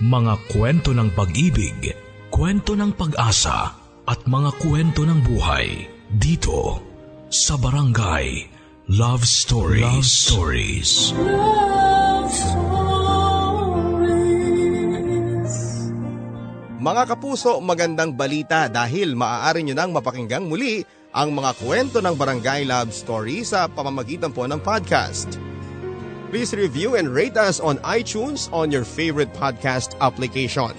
Mga kwento ng pag-ibig, kwento ng pag-asa at mga kwento ng buhay dito sa Barangay Love Stories. Love Stories. Love Stories. Mga kapuso, magandang balita dahil maaari nyo nang mapakinggang muli ang mga kwento ng Barangay Love Story sa pamamagitan po ng podcast. Please review and rate us on iTunes on your favorite podcast application.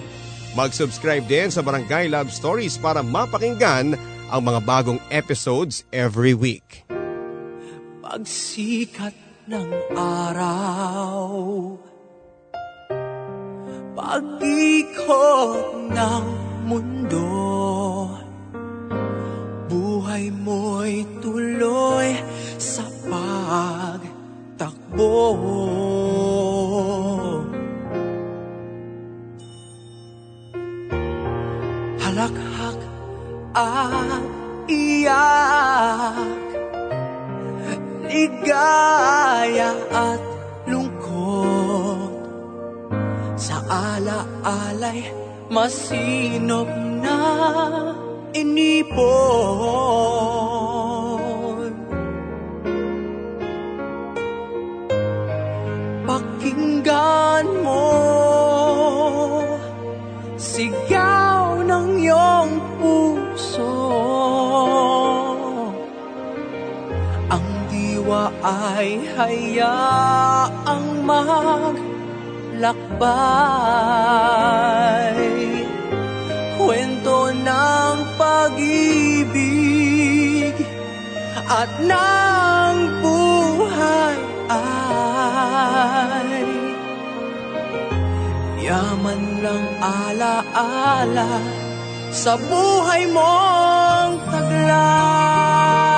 Mag-subscribe din sa Barangay Love Stories para mapakinggan ang mga bagong episodes every week. Pagsikat ng araw Pag-ikot ng mundo Buhay mo'y tuloy sa pagtakbo Halakhak at iyak Ligaya at lungkot. Sa ala-alay masinop na inipon Pakinggan mo. Sigaw ng iyong puso. Ang diwa ay hayaang maglakbay. Kwento ng pag-ibig at ng buhay ay Yaman ng alaala sa buhay mong taglay.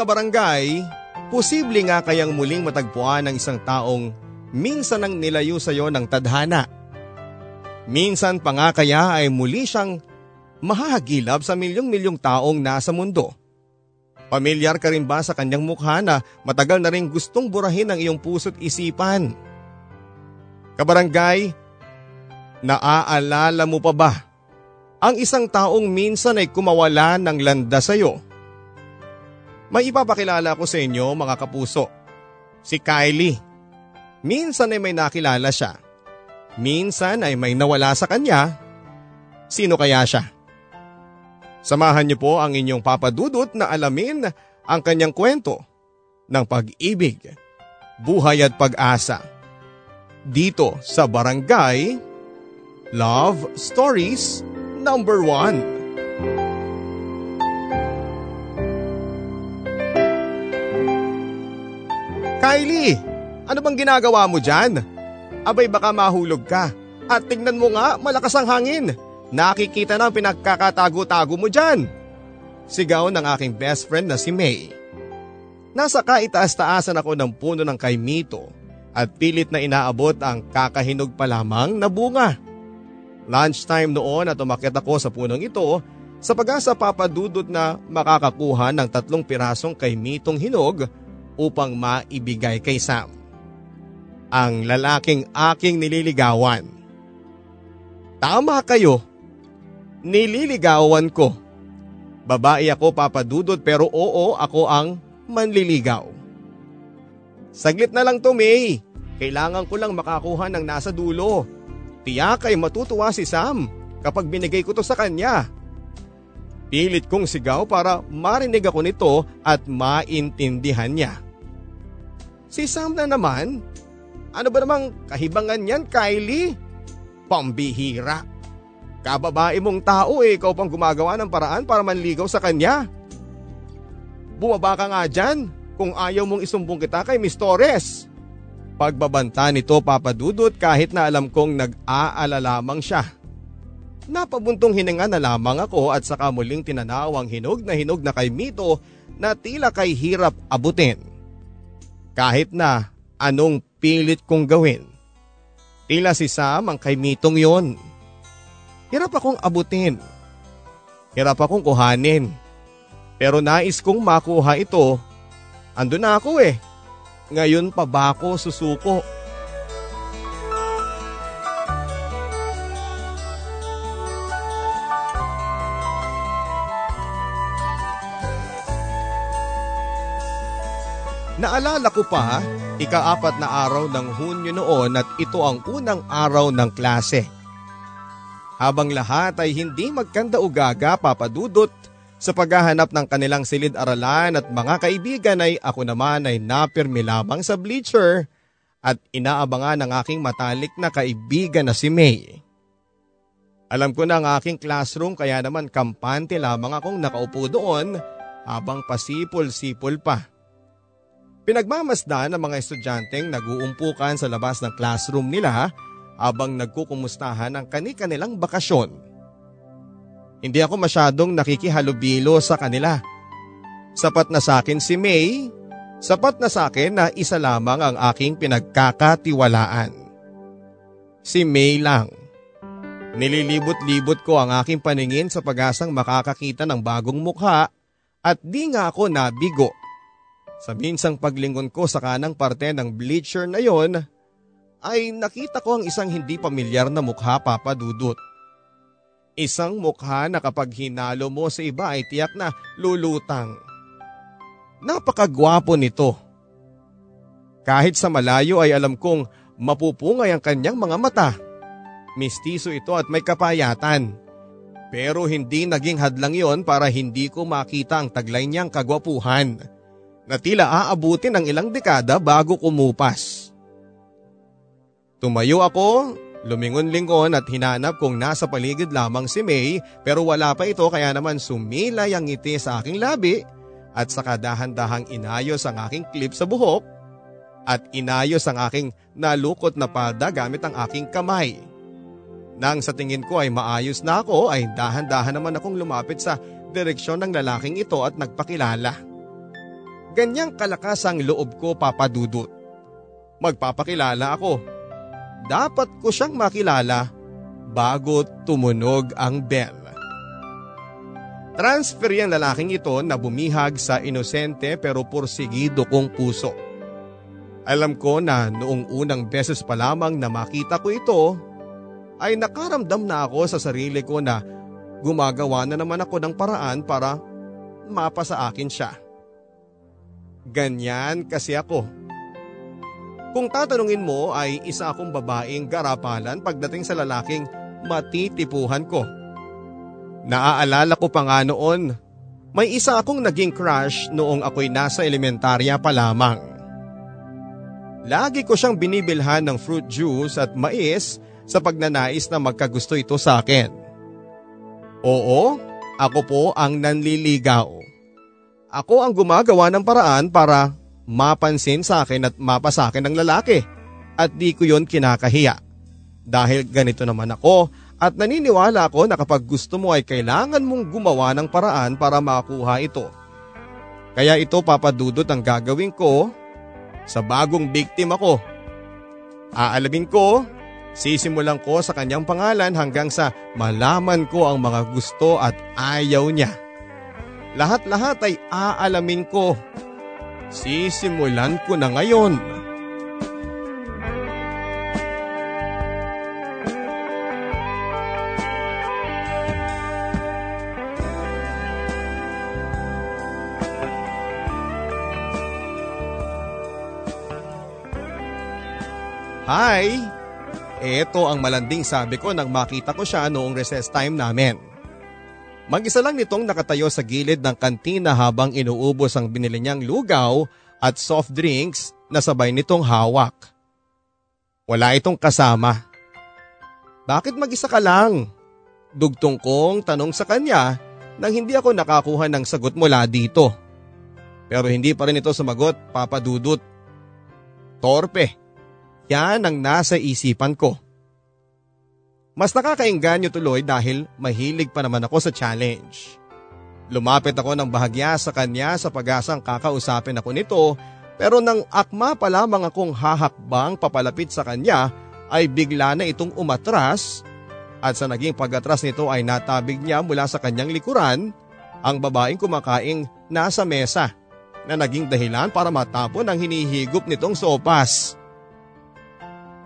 Kabarangay, posible nga kayang muling matagpuan ng isang taong minsan ang nilayo sa iyo ng tadhana. Minsan pa nga kaya ay muli siyang mahahagilap sa milyong-milyong taong nasa mundo. Pamilyar ka rin ba sa kanyang mukha na matagal na rin gustong burahin ang iyong puso't isipan? Kabarangay, naaalala mo pa ba? Ang isang taong minsan ay kumawala ng landa sa iyo. May ipapakilala ko sa inyo mga kapuso. Si Kylie. Minsan ay may nakilala siya. Minsan ay may nawala sa kanya. Sino kaya siya? Samahan niyo po ang inyong papadudot na alamin ang kanyang kwento ng pag-ibig, buhay at pag-asa. Dito sa Barangay Love Stories Number 1 Kylie, ano bang ginagawa mo dyan? Abay baka mahulog ka. At tingnan mo nga, malakas ang hangin. Nakikita na ang pinagkakatago-tago mo dyan. Sigaw ng aking best friend na si May. Nasa kaitaas-taasan ako ng puno ng kaimito at pilit na inaabot ang kakahinog pa lamang na bunga. Lunchtime noon at umakyat ako sa punong ito sa pag-asa papadudot na makakakuha ng tatlong pirasong kaimitong hinog upang maibigay kay Sam. Ang lalaking aking nililigawan. Tama kayo nililigawan ko. Babae ako papadudod pero oo ako ang manliligaw. Saglit na lang to May. Kailangan ko lang makakuha ng nasa dulo. Tiyak ay matutuwa si Sam kapag binigay ko to sa kanya. Pilit kong sigaw para marinig ako nito at maintindihan niya. Si Sam na naman? Ano ba namang kahibangan yan Kylie? Pambihira. Kababae mong tao eh, ikaw pang gumagawa ng paraan para manligaw sa kanya. Bumaba ka nga dyan kung ayaw mong isumbong kita kay Miss Torres. Pagbabanta nito papadudot kahit na alam kong nag-aala lamang siya. Napabuntong hininga na lamang ako at saka muling tinanaw ang hinog na hinog na kay Mito na tila kay hirap abutin. Kahit na anong pilit kong gawin. Tila si Sam ang kay Mitong yon. Hirap akong abutin. Hirap akong kuhanin. Pero nais kong makuha ito. Ando na ako eh. Ngayon pa ba ako susuko? Naalala ko pa, ikaapat na araw ng Hunyo noon at ito ang unang araw ng klase. Habang lahat ay hindi magkanda-ugaga papadudot sa paghahanap ng kanilang silid-aralan at mga kaibigan ay ako naman ay napirmi lamang sa bleacher at inaabangan ng aking matalik na kaibigan na si May. Alam ko na ang aking classroom kaya naman kampante lamang akong nakaupo doon habang pasipol-sipol pa. Pinagmamasdan ng mga estudyanteng nag-uumpukan sa labas ng classroom nila habang nagkukumustahan ang kani-kanilang bakasyon. Hindi ako masyadong nakikihalubilo sa kanila. Sapat na sa akin si May, sapat na sa akin na isa lamang ang aking pinagkakatiwalaan. Si May lang. Nililibot-libot ko ang aking paningin sa pag-asang makakakita ng bagong mukha at di nga ako nabigo. Sa minsang paglingon ko sa kanang parte ng bleacher na yon, ay nakita ko ang isang hindi pamilyar na mukha papadudot. Isang mukha na kapag hinalo mo sa iba ay tiyak na lulutang. Napakagwapo nito. Kahit sa malayo ay alam kong mapupungay ang kanyang mga mata. Mistiso ito at may kapayatan. Pero hindi naging hadlang yon para hindi ko makita ang taglay niyang kagwapuhan na tila aabutin ng ilang dekada bago kumupas. Tumayo ako, lumingon-lingon at hinanap kung nasa paligid lamang si May pero wala pa ito kaya naman sumilay ang ngiti sa aking labi at saka dahan-dahang inayos ang aking clip sa buhok at inayos ang aking nalukot na palda gamit ang aking kamay. Nang sa tingin ko ay maayos na ako ay dahan-dahan naman akong lumapit sa direksyon ng lalaking ito at nagpakilala. Ganyang kalakas ang loob ko papadudot. Magpapakilala ako dapat ko siyang makilala bago tumunog ang bell. Transfer yung lalaking ito na bumihag sa inosente pero pursigido kong puso. Alam ko na noong unang beses pa lamang na makita ko ito, ay nakaramdam na ako sa sarili ko na gumagawa na naman ako ng paraan para mapa sa akin siya. Ganyan kasi ako. Kung tatanungin mo ay isa akong babaeng garapalan pagdating sa lalaking matitipuhan ko. Naaalala ko pa nga noon, may isa akong naging crush noong ako'y nasa elementarya pa lamang. Lagi ko siyang binibilhan ng fruit juice at mais sa pagnanais na magkagusto ito sa akin. Oo, ako po ang nanliligaw. Ako ang gumagawa ng paraan para mapansin sa akin at mapasakin ng lalaki at di ko yon kinakahiya. Dahil ganito naman ako at naniniwala ako na kapag gusto mo ay kailangan mong gumawa ng paraan para makuha ito. Kaya ito papadudot ang gagawin ko sa bagong biktima ko. Aalamin ko, sisimulan ko sa kanyang pangalan hanggang sa malaman ko ang mga gusto at ayaw niya. Lahat-lahat ay aalamin ko. Sisimulan ko na ngayon. Hi! Ito ang malanding sabi ko nang makita ko siya noong recess time namin. Mag-isa lang nitong nakatayo sa gilid ng kantina habang inuubos ang binili niyang lugaw at soft drinks na sabay nitong hawak. Wala itong kasama. Bakit mag-isa ka lang? Dugtong kong tanong sa kanya nang hindi ako nakakuha ng sagot mula dito. Pero hindi pa rin ito sumagot, Papa Dudut. Torpe. Yan ang nasa isipan ko. Mas nakakainganyo tuloy dahil mahilig pa naman ako sa challenge. Lumapit ako ng bahagya sa kanya sa pag-asang kakausapin ako nito pero nang akma pa lamang akong hahakbang papalapit sa kanya ay bigla na itong umatras at sa naging pag-atras nito ay natabig niya mula sa kanyang likuran ang babaeng kumakaing nasa mesa na naging dahilan para matapon ang hinihigop nitong sopas.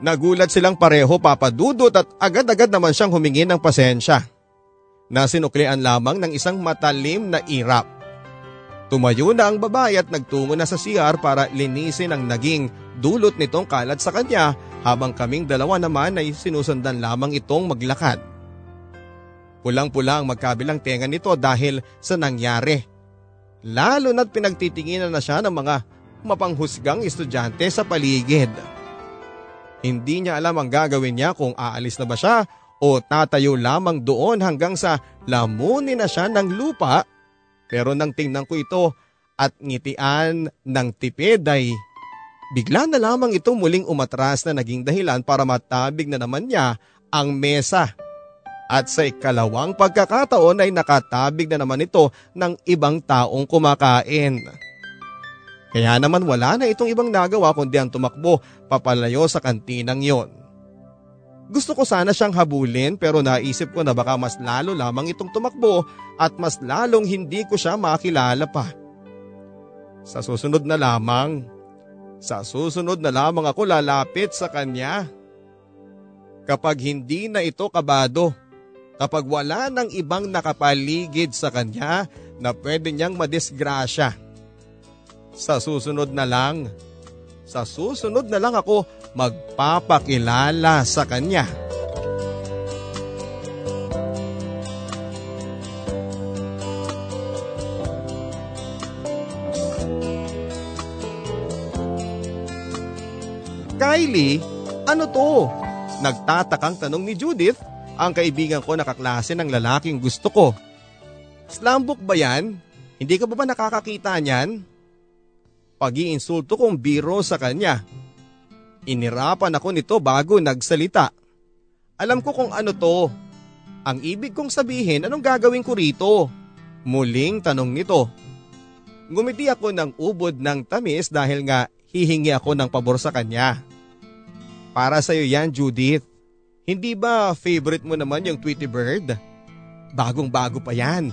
Nagulat silang pareho papadudot at agad-agad naman siyang humingi ng pasensya. Na sinuklian lamang ng isang matalim na irap. Tumayo na ang babae at nagtungo na sa CR para linisin ang naging dulot nitong kalat sa kanya habang kaming dalawa naman ay sinusundan lamang itong maglakad. Pulang-pula ang magkabilang tenga nito dahil sa nangyari. Lalo na't pinagtitinginan na siya ng mga mapanghusgang estudyante sa paligid. Hindi niya alam ang gagawin niya kung aalis na ba siya o tatayo lamang doon hanggang sa lamunin na siya ng lupa. Pero nang tingnan ko ito at ngitian ng tipid ay bigla na lamang ito muling umatras na naging dahilan para matabig na naman niya ang mesa. At sa ikalawang pagkakataon ay nakatabig na naman ito ng ibang taong kumakain. Kaya naman wala na itong ibang nagawa kundi ang tumakbo papalayo sa kantinang yon. Gusto ko sana siyang habulin pero naisip ko na baka mas lalo lamang itong tumakbo at mas lalong hindi ko siya makilala pa. Sa susunod na lamang, sa susunod na lamang ako lalapit sa kanya. Kapag hindi na ito kabado, kapag wala nang ibang nakapaligid sa kanya na pwede niyang madisgrasya sa susunod na lang, sa susunod na lang ako magpapakilala sa kanya. Kylie, ano to? Nagtatakang tanong ni Judith, ang kaibigan ko na kaklase ng lalaking gusto ko. Slumbook ba yan? Hindi ka ba ba nakakakita niyan? Pag-iinsulto kong biro sa kanya. Inirapan ako nito bago nagsalita. Alam ko kung ano to. Ang ibig kong sabihin anong gagawin ko rito? Muling tanong nito. Ngumiti ako ng ubod ng tamis dahil nga hihingi ako ng pabor sa kanya. Para sa iyo yan Judith. Hindi ba favorite mo naman yung Tweety Bird? Bagong bago pa yan.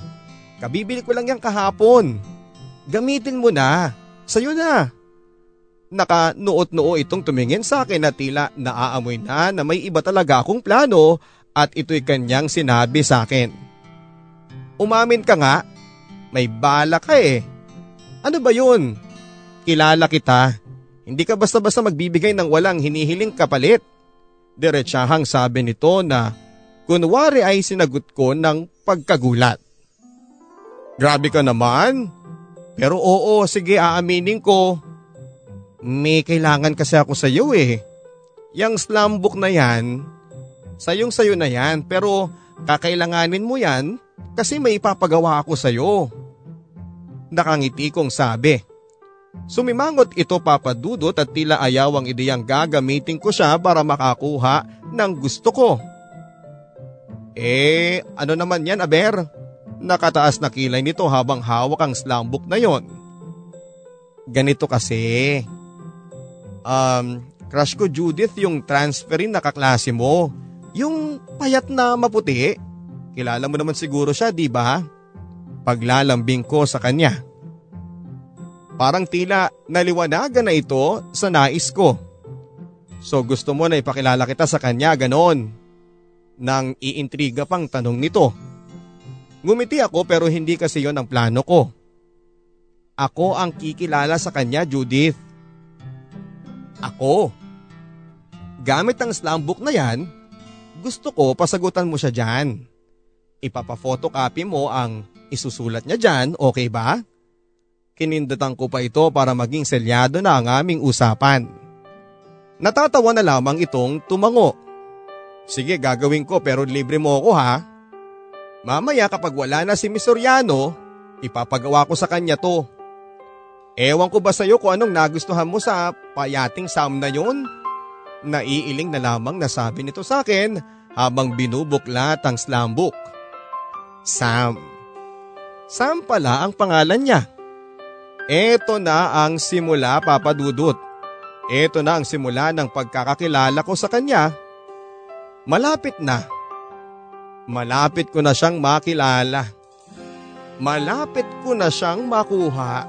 Kabibili ko lang yan kahapon. Gamitin mo na. Sa'yo na. Naka-nuot-noo itong tumingin sa akin na tila naaamoy na na may iba talaga akong plano at ito'y kanyang sinabi sa akin. Umamin ka nga, may bala ka eh. Ano ba yun? Kilala kita. Hindi ka basta-basta magbibigay ng walang hinihiling kapalit. Diretsahang sabi nito na kunwari ay sinagot ko ng pagkagulat. Grabe ka naman. Pero oo, sige aaminin ko. May kailangan kasi ako sa iyo eh. Yang slam book na yan, sayong sayo na yan pero kakailanganin mo yan kasi may ipapagawa ako sa iyo. Nakangiti kong sabi. Sumimangot ito papadudot at tila ayaw ang ideyang gagamitin ko siya para makakuha ng gusto ko. Eh, ano naman yan, Aber? Nakataas na kilay nito habang hawak ang slumbook na yon. Ganito kasi. Um, crush ko Judith yung transferin na kaklase mo. Yung payat na maputi. Kilala mo naman siguro siya, di ba? Paglalambing ko sa kanya. Parang tila naliwanagan na ito sa nais ko. So gusto mo na ipakilala kita sa kanya, ganon. Nang iintriga pang tanong nito. Ngumiti ako pero hindi kasi yon ang plano ko. Ako ang kikilala sa kanya, Judith. Ako. Gamit ang slam book na yan, gusto ko pasagutan mo siya dyan. Ipapa-photocopy mo ang isusulat niya dyan, okay ba? Kinindatan ko pa ito para maging selyado na ang aming usapan. Natatawa na lamang itong tumango. Sige gagawin ko pero libre mo ako ha. Mamaya kapag wala na si Miss Soriano, ipapagawa ko sa kanya to. Ewan ko ba sa'yo kung anong nagustuhan mo sa payating Sam na yun? Naiiling na lamang nasabi nito sa akin habang binubuklat ang slam book. Sam. Sam pala ang pangalan niya. Ito na ang simula papadudot. Ito na ang simula ng pagkakakilala ko sa kanya. Malapit na. Malapit ko na siyang makilala. Malapit ko na siyang makuha.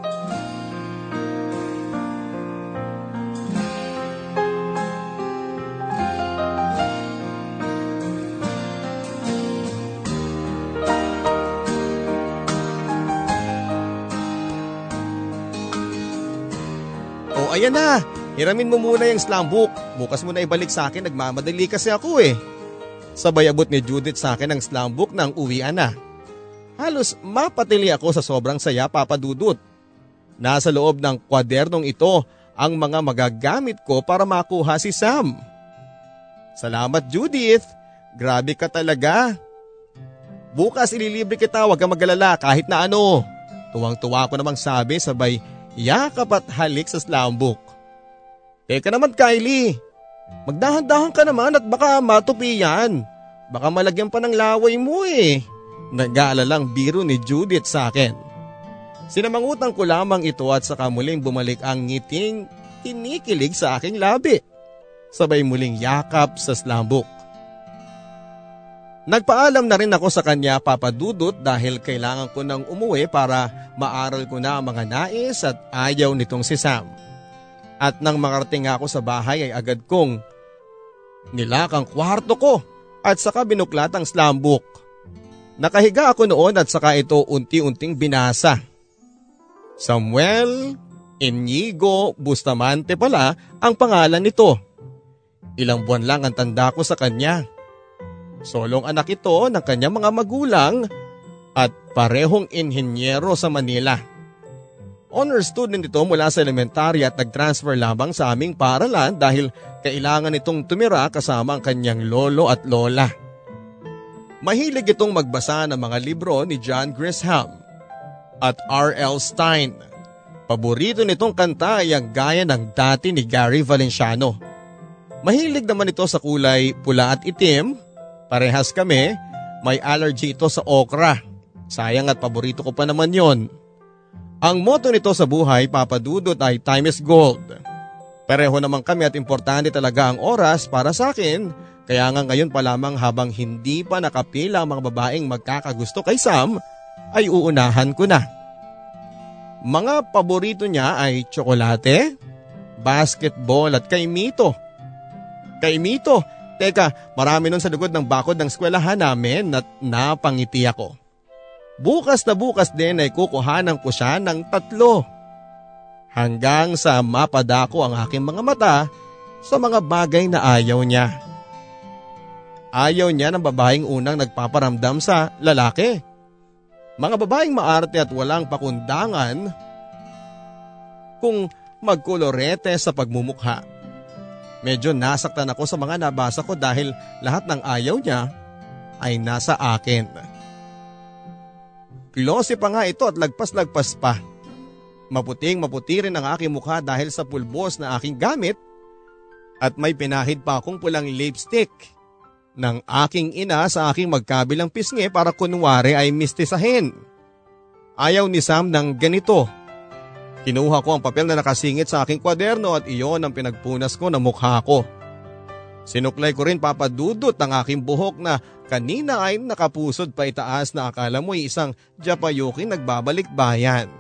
O ayan na, hiramin mo muna yung slam book. Bukas mo na ibalik sa akin, nagmamadali kasi ako eh. Sabay abot ni Judith sa akin ang slam book ng uwian na. Halos mapatili ako sa sobrang saya papadudot. Nasa loob ng kwadernong ito ang mga magagamit ko para makuha si Sam. Salamat Judith, grabe ka talaga. Bukas ililibre kita, wag kang magalala kahit na ano. Tuwang-tuwa ko namang sabi sabay yakap at halik sa slam book. Teka naman Kylie, magdahan-dahan ka naman at baka matupi yan. Baka malagyan pa ng laway mo eh. Nag-aalalang biro ni Judith sa akin. Sinamangutan ko lamang ito at saka muling bumalik ang ngiting kinikilig sa aking labi. Sabay muling yakap sa slambok. Nagpaalam na rin ako sa kanya papadudot dahil kailangan ko nang umuwi para maaral ko na ang mga nais at ayaw nitong si Sam. At nang makarating ako sa bahay ay agad kong nilakang kwarto ko at saka binuklat ang slambok. Nakahiga ako noon at saka ito unti-unting binasa. Samuel Inigo Bustamante pala ang pangalan nito. Ilang buwan lang ang tanda ko sa kanya. Solong anak ito ng kanyang mga magulang at parehong inhinyero sa Manila. Honor student ito mula sa elementary at nag-transfer lamang sa aming paralan dahil kailangan itong tumira kasama ang kanyang lolo at lola. Mahilig itong magbasa ng mga libro ni John Grisham at R.L. Stein. Paborito nitong kanta ay ang gaya ng dati ni Gary Valenciano. Mahilig naman ito sa kulay pula at itim. Parehas kami, may allergy ito sa okra. Sayang at paborito ko pa naman yon. Ang motto nito sa buhay, papadudot ay time is gold. Pareho naman kami at importante talaga ang oras para sa akin Kaya nga ngayon pa lamang habang hindi pa nakapila ang mga babaeng magkakagusto kay Sam, ay uunahan ko na. Mga paborito niya ay tsokolate, basketball at kay Mito. Kay Mito, teka marami nun sa lugod ng bakod ng eskwelahan namin at napangiti ako. Bukas na bukas din ay kukuhanan ko siya ng tatlo. Hanggang sa mapadako ang aking mga mata sa mga bagay na ayaw niya. Ayaw niya ng babaeng unang nagpaparamdam sa lalaki. Mga babaeng maarte at walang pakundangan kung magkolorete sa pagmumukha. Medyo nasaktan ako sa mga nabasa ko dahil lahat ng ayaw niya ay nasa akin. Glossy pa nga ito at lagpas-lagpas pa. Maputing maputi rin ang aking mukha dahil sa pulbos na aking gamit at may pinahid pa akong pulang lipstick ng aking ina sa aking magkabilang pisngi para kunwari ay mistisahin. Ayaw ni Sam ng ganito. Kinuha ko ang papel na nakasingit sa aking kwaderno at iyon ang pinagpunas ko na mukha ko. Sinuklay ko rin papadudot ang aking buhok na kanina ay nakapusod pa itaas na akala mo isang japayuking nagbabalik bayan.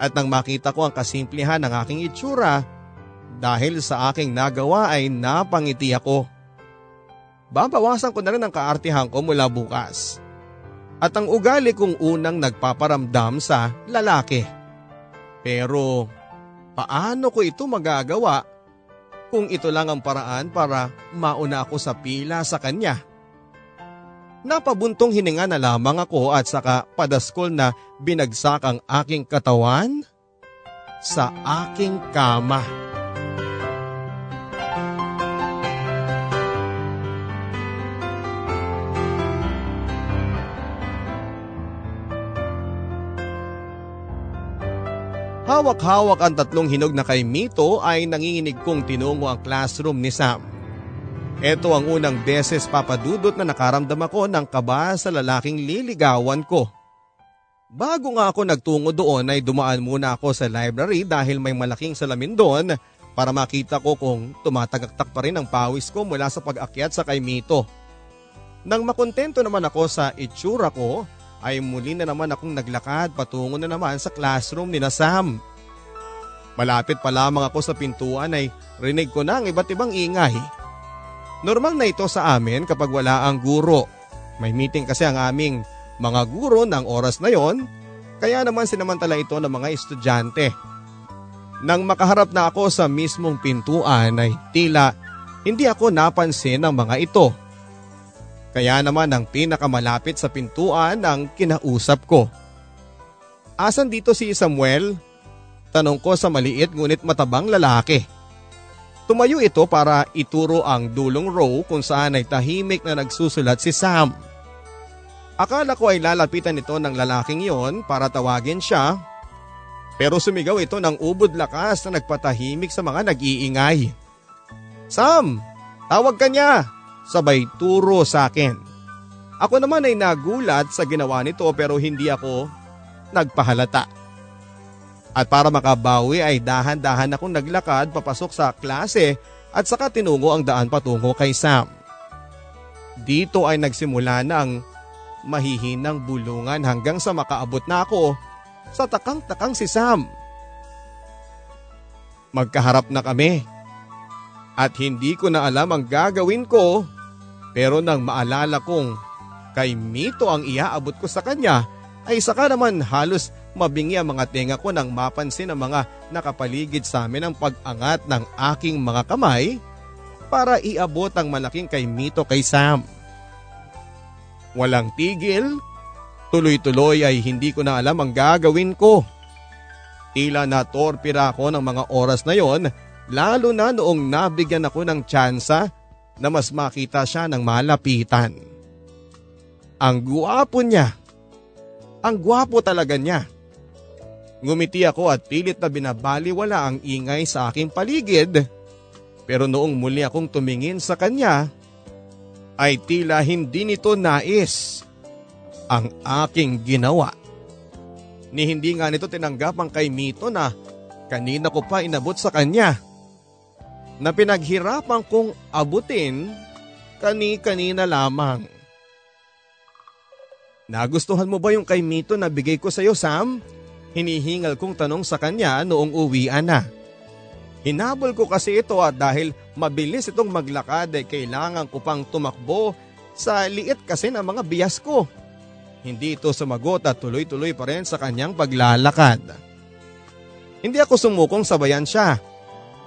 At nang makita ko ang kasimplihan ng aking itsura, dahil sa aking nagawa ay napangiti ako. Babawasan ko na rin ang kaartihan ko mula bukas. At ang ugali kong unang nagpaparamdam sa lalaki. Pero paano ko ito magagawa kung ito lang ang paraan para mauna ako sa pila sa kanya? Napabuntong hininga na lamang ako at saka padaskol na binagsak ang aking katawan sa aking kama. Hawak-hawak ang tatlong hinog na kay Mito ay nanginginig kong tinungo ang classroom ni Sam. Ito ang unang beses papadudot na nakaramdam ako ng kaba sa lalaking liligawan ko. Bago nga ako nagtungo doon ay dumaan muna ako sa library dahil may malaking salamin doon para makita ko kung tumatagaktak pa rin ang pawis ko mula sa pag-akyat sa kay Mito. Nang makontento naman ako sa itsura ko ay muli na naman akong naglakad patungo na naman sa classroom ni Sam. Malapit pa lamang ako sa pintuan ay rinig ko na ang iba't ibang ingay. Normal na ito sa amin kapag wala ang guro. May meeting kasi ang aming mga guro ng oras na yon, kaya naman sinamantala ito ng mga estudyante. Nang makaharap na ako sa mismong pintuan ay tila hindi ako napansin ng mga ito. Kaya naman ang pinakamalapit sa pintuan ang kinausap ko. Asan dito si Samuel? Tanong ko sa maliit ngunit matabang lalaki. Tumayo ito para ituro ang dulong row kung saan ay tahimik na nagsusulat si Sam. Akala ko ay lalapitan ito ng lalaking yon para tawagin siya. Pero sumigaw ito ng ubod lakas na nagpatahimik sa mga nag-iingay. Sam! Tawag ka niya! Sabay turo sa akin. Ako naman ay nagulat sa ginawa nito pero hindi ako nagpahalata. At para makabawi ay dahan-dahan akong naglakad papasok sa klase at saka tinungo ang daan patungo kay Sam. Dito ay nagsimula na ang mahihinang bulungan hanggang sa makaabot na ako sa takang-takang si Sam. Magkaharap na kami at hindi ko na alam ang gagawin ko pero nang maalala kong kay Mito ang iaabot ko sa kanya ay saka naman halos mabingi ang mga tenga ko nang mapansin ang mga nakapaligid sa amin ang pag-angat ng aking mga kamay para iabot ang malaking kay Mito kay Sam. Walang tigil, tuloy-tuloy ay hindi ko na alam ang gagawin ko. Tila na torpira ako ng mga oras na yon lalo na noong nabigyan ako ng tsansa na mas makita siya ng malapitan. Ang guwapo niya. Ang guwapo talaga niya. Ngumiti ako at pilit na binabaliwala ang ingay sa aking paligid. Pero noong muli akong tumingin sa kanya, ay tila hindi nito nais ang aking ginawa. Ni hindi nga nito tinanggap ang kay Mito na kanina ko pa inabot sa kanya na pinaghirapan kong abutin kani-kanina lamang. Nagustuhan mo ba yung kay Mito na bigay ko sa'yo, Sam? Hinihingal kong tanong sa kanya noong uwian na. Hinabol ko kasi ito at dahil mabilis itong maglakad ay kailangan ko pang tumakbo sa liit kasi ng mga biyas ko. Hindi ito sumagot at tuloy-tuloy pa rin sa kanyang paglalakad. Hindi ako sumukong sabayan siya.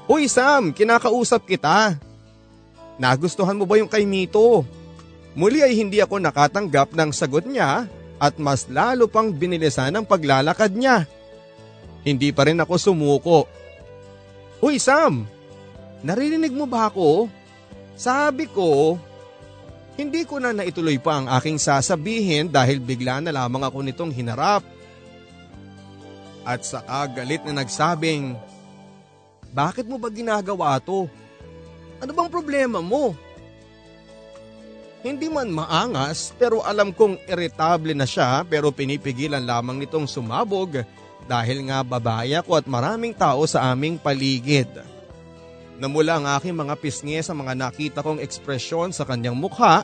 Uy Sam, kinakausap kita. Nagustuhan mo ba yung kay Mito? Muli ay hindi ako nakatanggap ng sagot niya at mas lalo pang binilisan ang paglalakad niya. Hindi pa rin ako sumuko. Uy Sam, naririnig mo ba ako? Sabi ko, hindi ko na naituloy pa ang aking sasabihin dahil bigla na lamang ako nitong hinarap. At sa galit na nagsabing, Bakit mo ba ginagawa to? Ano bang problema mo? Hindi man maangas pero alam kong irritable na siya pero pinipigilan lamang nitong sumabog dahil nga babae ako at maraming tao sa aming paligid. Namula ang aking mga pisngi sa mga nakita kong ekspresyon sa kanyang mukha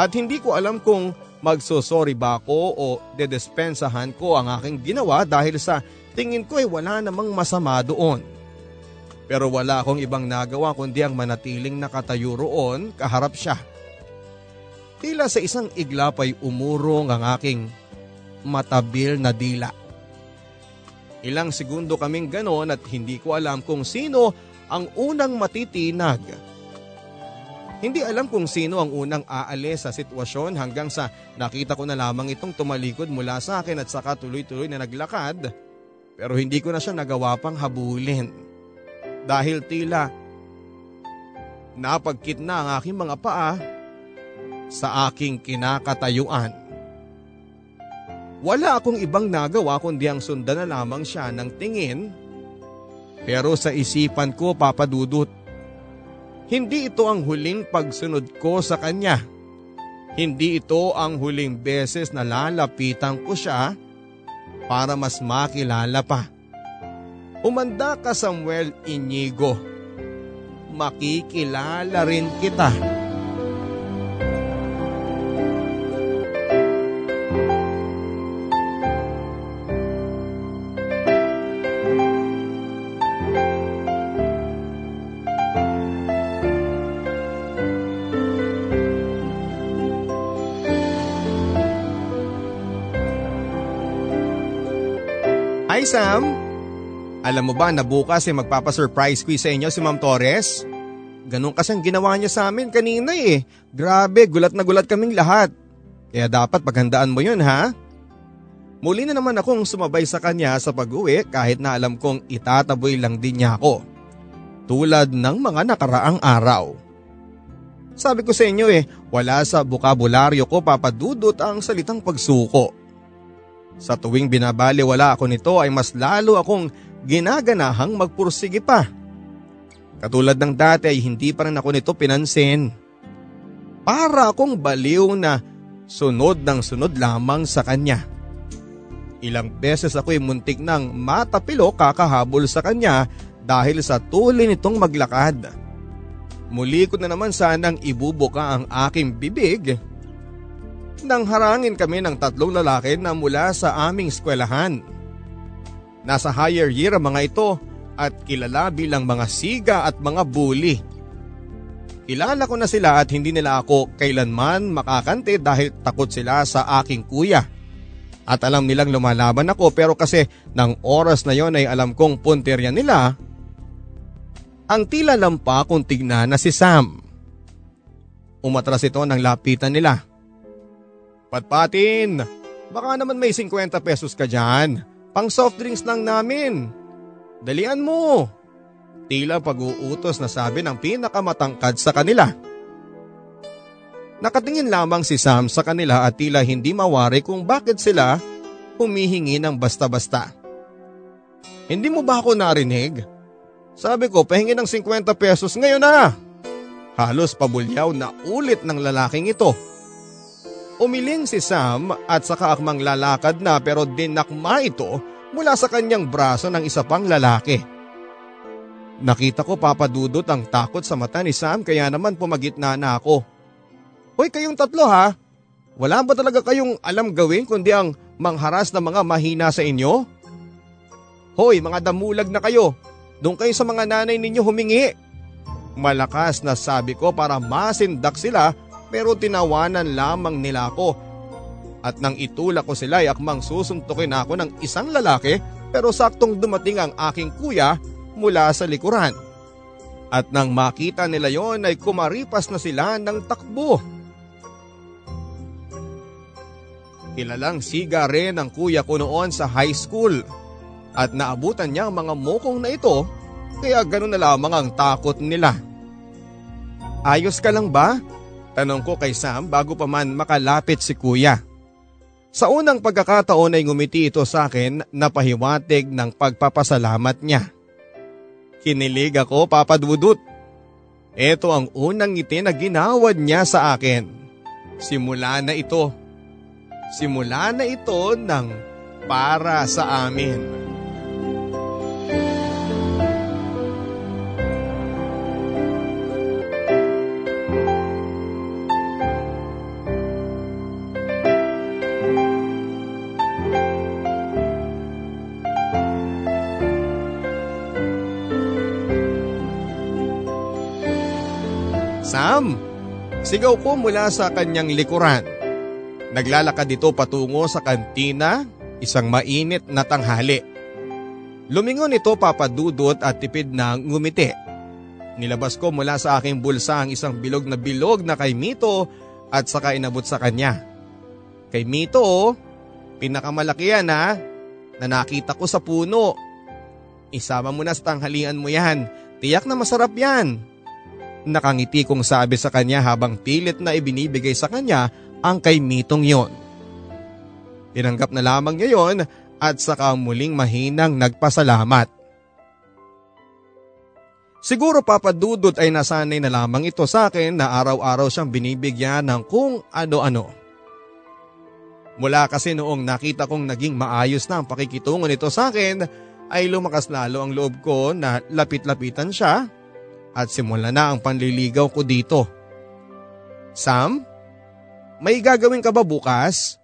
at hindi ko alam kung magsosorry ba ako o dedespensahan ko ang aking ginawa dahil sa tingin ko ay wala namang masama doon. Pero wala akong ibang nagawa kundi ang manatiling nakatayo roon kaharap siya. Tila sa isang iglap ay umurong ang aking matabil na dila. Ilang segundo kaming ganon at hindi ko alam kung sino ang unang matitinag. Hindi alam kung sino ang unang aalis sa sitwasyon hanggang sa nakita ko na lamang itong tumalikod mula sa akin at saka tuloy-tuloy na naglakad. Pero hindi ko na siya nagawa pang habulin. Dahil tila napagkit na ang aking mga paa sa aking kinakatayuan. Wala akong ibang nagawa kundi ang sundan na lamang siya ng tingin. Pero sa isipan ko papadudot, hindi ito ang huling pagsunod ko sa kanya. Hindi ito ang huling beses na lalapitan ko siya para mas makilala pa. Umanda ka Samuel Inigo. Makikilala rin kita. Hi Sam! Alam mo ba na bukas ay magpapasurprise quiz sa inyo si Ma'am Torres? Ganun kasi ang ginawa niya sa amin kanina eh. Grabe, gulat na gulat kaming lahat. Kaya dapat paghandaan mo yun ha? Muli na naman akong sumabay sa kanya sa pag-uwi kahit na alam kong itataboy lang din niya ako. Tulad ng mga nakaraang araw. Sabi ko sa inyo eh, wala sa bukabularyo ko papadudot ang salitang pagsuko. Sa tuwing binabaliwala ako nito ay mas lalo akong ginaganahang magpursige pa. Katulad ng dati ay hindi pa rin ako nito pinansin. Para akong baliw na sunod ng sunod lamang sa kanya. Ilang beses ako ay muntik ng matapilo kakahabol sa kanya dahil sa tuloy nitong maglakad. Muli ko na naman sanang ibubuka ang aking bibig nang harangin kami ng tatlong lalaki na mula sa aming eskwelahan. Nasa higher year ang mga ito at kilala bilang mga siga at mga bully. Kilala ko na sila at hindi nila ako kailanman makakante dahil takot sila sa aking kuya. At alam nilang lumalaban ako pero kasi ng oras na yon ay alam kong punterya nila, ang tila lampa kong tignan na si Sam. Umatras ito ng lapitan nila. Patpatin, baka naman may 50 pesos ka dyan. Pang soft drinks lang namin. Dalian mo. Tila pag-uutos na sabi ng pinakamatangkad sa kanila. Nakatingin lamang si Sam sa kanila at tila hindi mawari kung bakit sila humihingi ng basta-basta. Hindi mo ba ako narinig? Sabi ko, pahingi ng 50 pesos ngayon na. Halos pabulyaw na ulit ng lalaking ito. Umiling si Sam at saka akmang lalakad na pero dinakma ito mula sa kanyang braso ng isa pang lalaki. Nakita ko papadudot ang takot sa mata ni Sam kaya naman pumagitna na ako. Hoy kayong tatlo ha, wala ba talaga kayong alam gawin kundi ang mangharas ng mga mahina sa inyo? Hoy mga damulag na kayo, doon kayo sa mga nanay ninyo humingi. Malakas na sabi ko para masindak sila pero tinawanan lamang nila ako. At nang itulak ko sila ay akmang susuntukin ako ng isang lalaki pero saktong dumating ang aking kuya mula sa likuran. At nang makita nila yon ay kumaripas na sila ng takbo. Kilalang siga rin ang kuya ko noon sa high school at naabutan niya ang mga mukong na ito kaya ganoon na lamang ang takot nila. Ayos ka lang ba? Tanong ko kay Sam bago pa man makalapit si kuya. Sa unang pagkakataon ay ngumiti ito sa akin na pahiwatig ng pagpapasalamat niya. Kinilig ako papadudot. Ito ang unang ngiti na ginawad niya sa akin. Simula na ito. Simula na ito ng para sa amin. Sam! Sigaw ko mula sa kanyang likuran. Naglalakad ito patungo sa kantina, isang mainit na tanghali. Lumingon ito papadudot at tipid na ngumiti. Nilabas ko mula sa aking bulsa ang isang bilog na bilog na kay Mito at saka inabot sa kanya. Kay Mito, pinakamalaki yan ha, na nakita ko sa puno. Isama mo na sa tanghalian mo yan, tiyak na masarap yan. Nakangiti kong sabi sa kanya habang pilit na ibinibigay sa kanya ang kay Mitong yon. Tinanggap na lamang niya yon at saka muling mahinang nagpasalamat. Siguro papadudot ay nasanay na lamang ito sa akin na araw-araw siyang binibigyan ng kung ano-ano. Mula kasi noong nakita kong naging maayos na ang pakikitungo nito sa akin ay lumakas lalo ang loob ko na lapit-lapitan siya at simula na ang panliligaw ko dito. Sam, may gagawin ka ba bukas?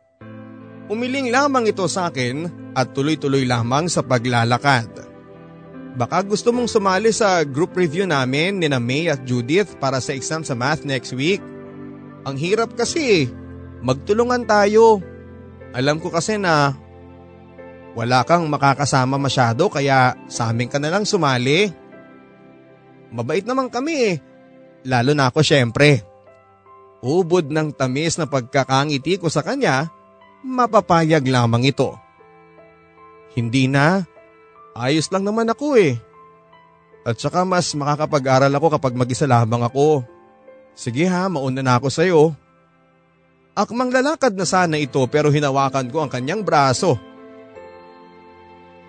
Umiling lamang ito sa akin at tuloy-tuloy lamang sa paglalakad. Baka gusto mong sumali sa group review namin ni na May at Judith para sa exam sa math next week. Ang hirap kasi, magtulungan tayo. Alam ko kasi na wala kang makakasama masyado kaya sa amin ka na lang sumali. Mabait naman kami eh. Lalo na ako syempre. Ubod ng tamis na pagkakangiti ko sa kanya, mapapayag lamang ito. Hindi na. Ayos lang naman ako eh. At saka mas makakapag-aral ako kapag mag-isa lamang ako. Sige ha, mauna na ako sa'yo. Akmang lalakad na sana ito pero hinawakan ko ang kanyang braso.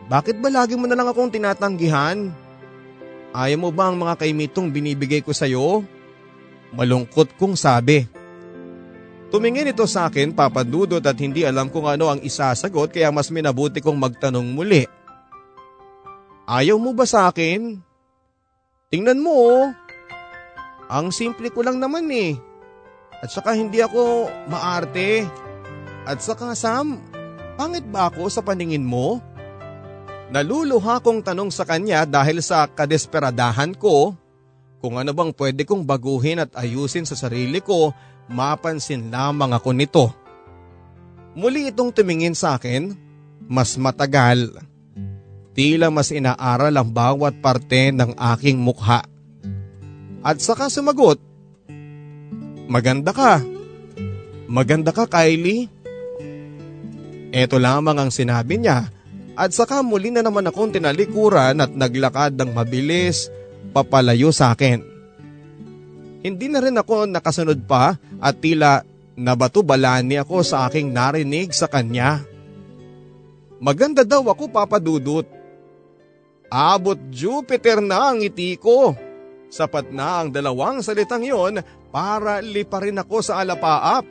Bakit ba lagi mo na lang akong tinatanggihan? Ayaw mo ba ang mga kaimitong binibigay ko sa'yo? Malungkot kong sabi. Tumingin ito sa akin papadudot at hindi alam kung ano ang isasagot kaya mas minabuti kong magtanong muli. Ayaw mo ba sa akin? Tingnan mo oh. Ang simple ko lang naman eh. At saka hindi ako maarte. At saka Sam, pangit ba ako sa paningin mo? Naluluha kong tanong sa kanya dahil sa kadesperadahan ko kung ano bang pwede kong baguhin at ayusin sa sarili ko, mapansin lamang ako nito. Muli itong tumingin sa akin, mas matagal. Tila mas inaaral ang bawat parte ng aking mukha. At saka sumagot, Maganda ka. Maganda ka Kylie. Ito lamang ang sinabi niya at saka muli na naman akong tinalikuran at naglakad ng mabilis papalayo sa akin. Hindi na rin ako nakasunod pa at tila nabato-balani ako sa aking narinig sa kanya. Maganda daw ako papadudot. Abot Jupiter na ang ngiti ko. Sapat na ang dalawang salitang yon para liparin ako sa alapaap.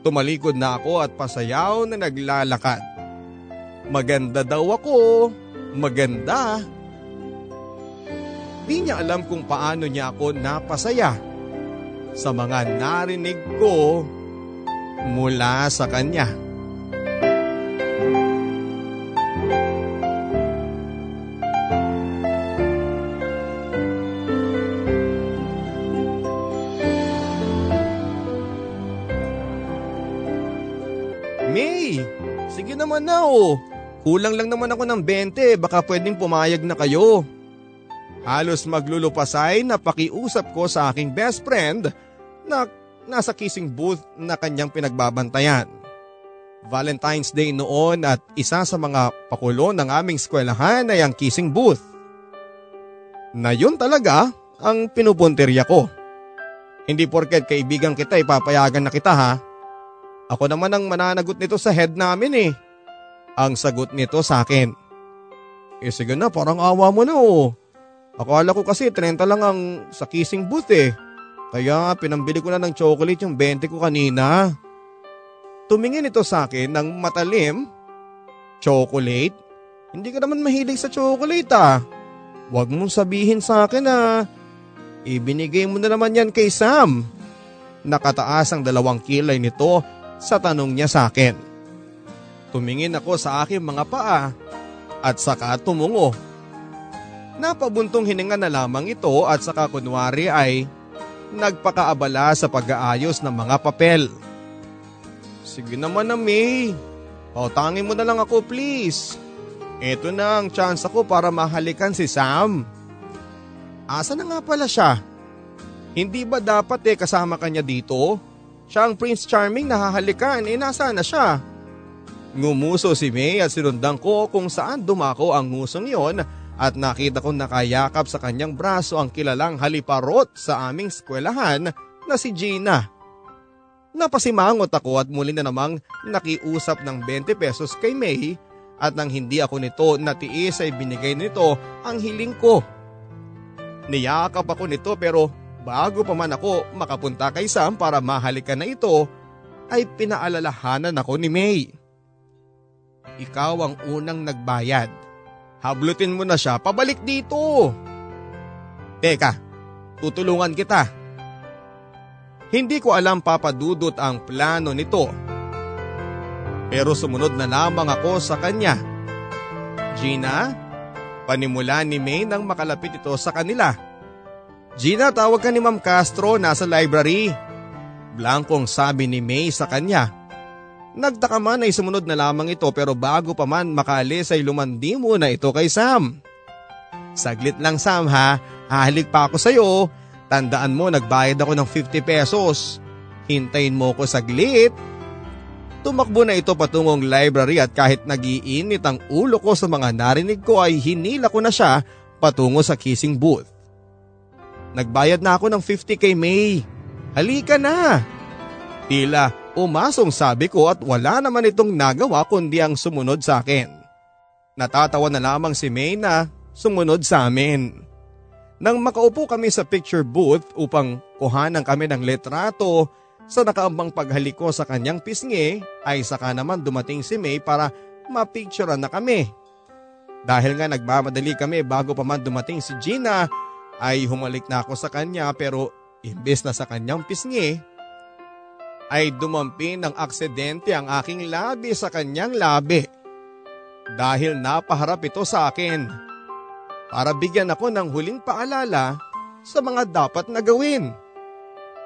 Tumalikod na ako at pasayaw na naglalakad. Maganda daw ako. Maganda. Di niya alam kung paano niya ako napasaya. sa mga narinig ko mula sa kanya. May, sige naman na oh. Kulang lang naman ako ng 20, baka pwedeng pumayag na kayo. Halos maglulupasay na pakiusap ko sa aking best friend na nasa kissing booth na kanyang pinagbabantayan. Valentine's Day noon at isa sa mga pakulo ng aming eskwelahan ay ang kissing booth. Na yun talaga ang pinupuntirya ko. Hindi porket kaibigan kita ipapayagan na kita ha. Ako naman ang mananagot nito sa head namin eh. Ang sagot nito sa akin. Eh sige na parang awa mo na oh. Akala ko kasi 30 lang ang sa kissing booth eh. Kaya pinambili ko na ng chocolate yung 20 ko kanina. Tumingin ito sa akin ng matalim. Chocolate? Hindi ka naman mahilig sa chocolate ah. Huwag mong sabihin sa akin ah. Ibinigay mo na naman yan kay Sam. Nakataas ang dalawang kilay nito sa tanong niya sa akin. Tumingin ako sa aking mga paa at saka tumungo. Napabuntong hininga na lamang ito at saka kunwari ay nagpakaabala sa pag-aayos ng mga papel. Sige naman na May. Pautangin mo na lang ako please. Ito na ang chance ako para mahalikan si Sam. Asa na nga pala siya? Hindi ba dapat eh kasama kanya dito? Siya ang Prince Charming na hahalikan eh nasa na siya? Ngumuso si May at sinundan ko kung saan dumako ang ngusong yon at nakita kong nakayakap sa kanyang braso ang kilalang haliparot sa aming skwelahan na si Gina. Napasimangot ako at muli na namang nakiusap ng 20 pesos kay May at nang hindi ako nito natiis ay binigay nito ang hiling ko. Niyakap ako nito pero bago pa man ako makapunta kay Sam para mahalikan na ito ay pinaalalahanan ako ni May ikaw ang unang nagbayad. Hablutin mo na siya pabalik dito. Teka, tutulungan kita. Hindi ko alam papadudot ang plano nito. Pero sumunod na lamang ako sa kanya. Gina, panimula ni May nang makalapit ito sa kanila. Gina, tawag ka ni Ma'am Castro, nasa library. Blankong sabi ni May sa kanya. Nagtaka man ay sumunod na lamang ito pero bago pa man makalis ay lumandi muna ito kay Sam. Saglit lang Sam ha, hahalik pa ako sa iyo. Tandaan mo nagbayad ako ng 50 pesos. Hintayin mo ko saglit. Tumakbo na ito patungong library at kahit nagiinit ang ulo ko sa mga narinig ko ay hinila ko na siya patungo sa kissing booth. Nagbayad na ako ng 50 kay May. Halika na! Tila Umasong sabi ko at wala naman itong nagawa kundi ang sumunod sa akin. Natatawa na lamang si May na sumunod sa amin. Nang makaupo kami sa picture booth upang kuhanan kami ng letrato sa nakaambang paghalik ko sa kanyang pisngi ay saka naman dumating si May para mapicturean na kami. Dahil nga nagmamadali kami bago pa man dumating si Gina ay humalik na ako sa kanya pero imbes na sa kanyang pisngi ay dumampi ng aksidente ang aking labi sa kanyang labi. Dahil napaharap ito sa akin. Para bigyan ako ng huling paalala sa mga dapat na gawin.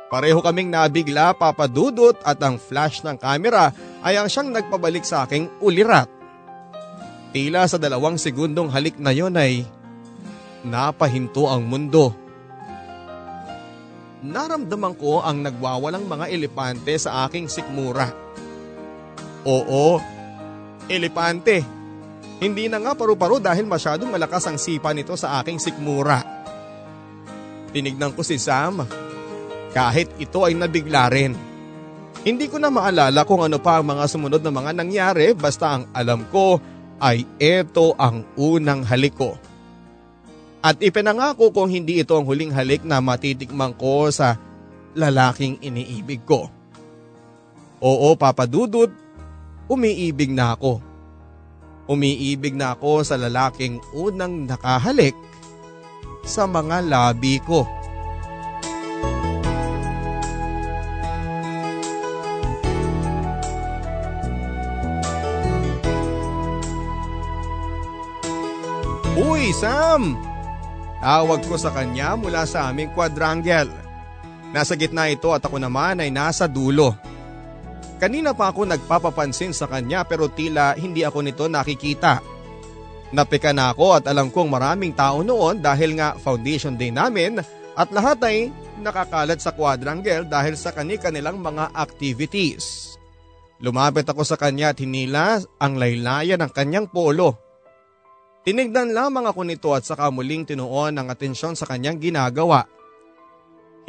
Pareho kaming nabigla papadudot at ang flash ng kamera ay ang siyang nagpabalik sa aking ulirat. Tila sa dalawang segundong halik na yon ay napahinto ang mundo naramdaman ko ang nagwawalang mga elepante sa aking sikmura. Oo, elepante. Hindi na nga paru-paro dahil masyadong malakas ang sipa nito sa aking sikmura. Tinignan ko si Sam. Kahit ito ay nabigla rin. Hindi ko na maalala kung ano pa ang mga sumunod na mga nangyari basta ang alam ko ay ito ang unang halik ko. At ipinangako kong hindi ito ang huling halik na matitikman ko sa lalaking iniibig ko. Oo, Papa Dudut, umiibig na ako. Umiibig na ako sa lalaking unang nakahalik sa mga labi ko. Uy, Sam! Tawag ko sa kanya mula sa aming quadrangle. Nasa gitna ito at ako naman ay nasa dulo. Kanina pa ako nagpapapansin sa kanya pero tila hindi ako nito nakikita. Napika na ako at alam kong maraming tao noon dahil nga foundation day namin at lahat ay nakakalat sa quadrangle dahil sa kani-kanilang mga activities. Lumapit ako sa kanya at hinila ang laylayan ng kanyang polo. Tinignan lamang ako nito at saka muling tinuon ang atensyon sa kanyang ginagawa.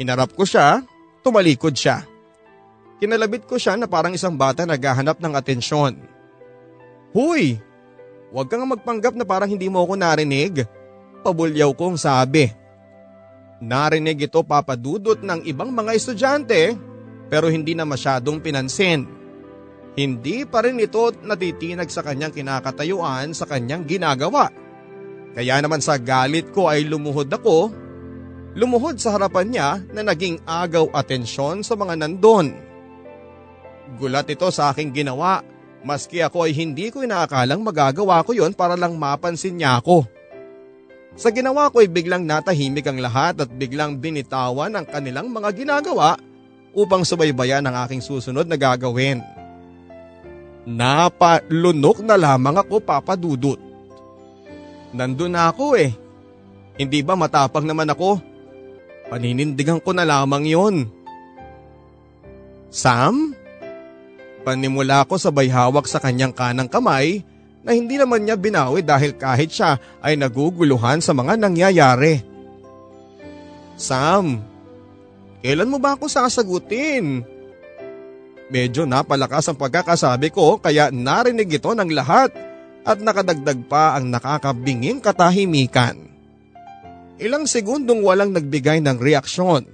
Hinarap ko siya, tumalikod siya. Kinalabit ko siya na parang isang bata naghahanap ng atensyon. Huy! Huwag kang magpanggap na parang hindi mo ako narinig. Pabulyaw kong sabi. Narinig ito papadudot ng ibang mga estudyante pero hindi na masyadong pinansin. Hindi pa rin ito natitinag sa kanyang kinakatayuan sa kanyang ginagawa. Kaya naman sa galit ko ay lumuhod ako, lumuhod sa harapan niya na naging agaw atensyon sa mga nandon. Gulat ito sa aking ginawa, maski ako ay hindi ko inaakalang magagawa ko yon para lang mapansin niya ako. Sa ginawa ko ay biglang natahimik ang lahat at biglang binitawan ang kanilang mga ginagawa upang subaybayan ang aking susunod na gagawin. Napalunok na lamang ako papadudot. Nandun na ako eh. Hindi ba matapang naman ako? Paninindigan ko na lamang yon. Sam? Panimula ko sabay hawak sa kanyang kanang kamay na hindi naman niya binawi dahil kahit siya ay naguguluhan sa mga nangyayari. Sam, kailan mo ba ako sasagutin? Medyo napalakas ang pagkakasabi ko kaya narinig ito ng lahat at nakadagdag pa ang nakakabinging katahimikan. Ilang segundong walang nagbigay ng reaksyon.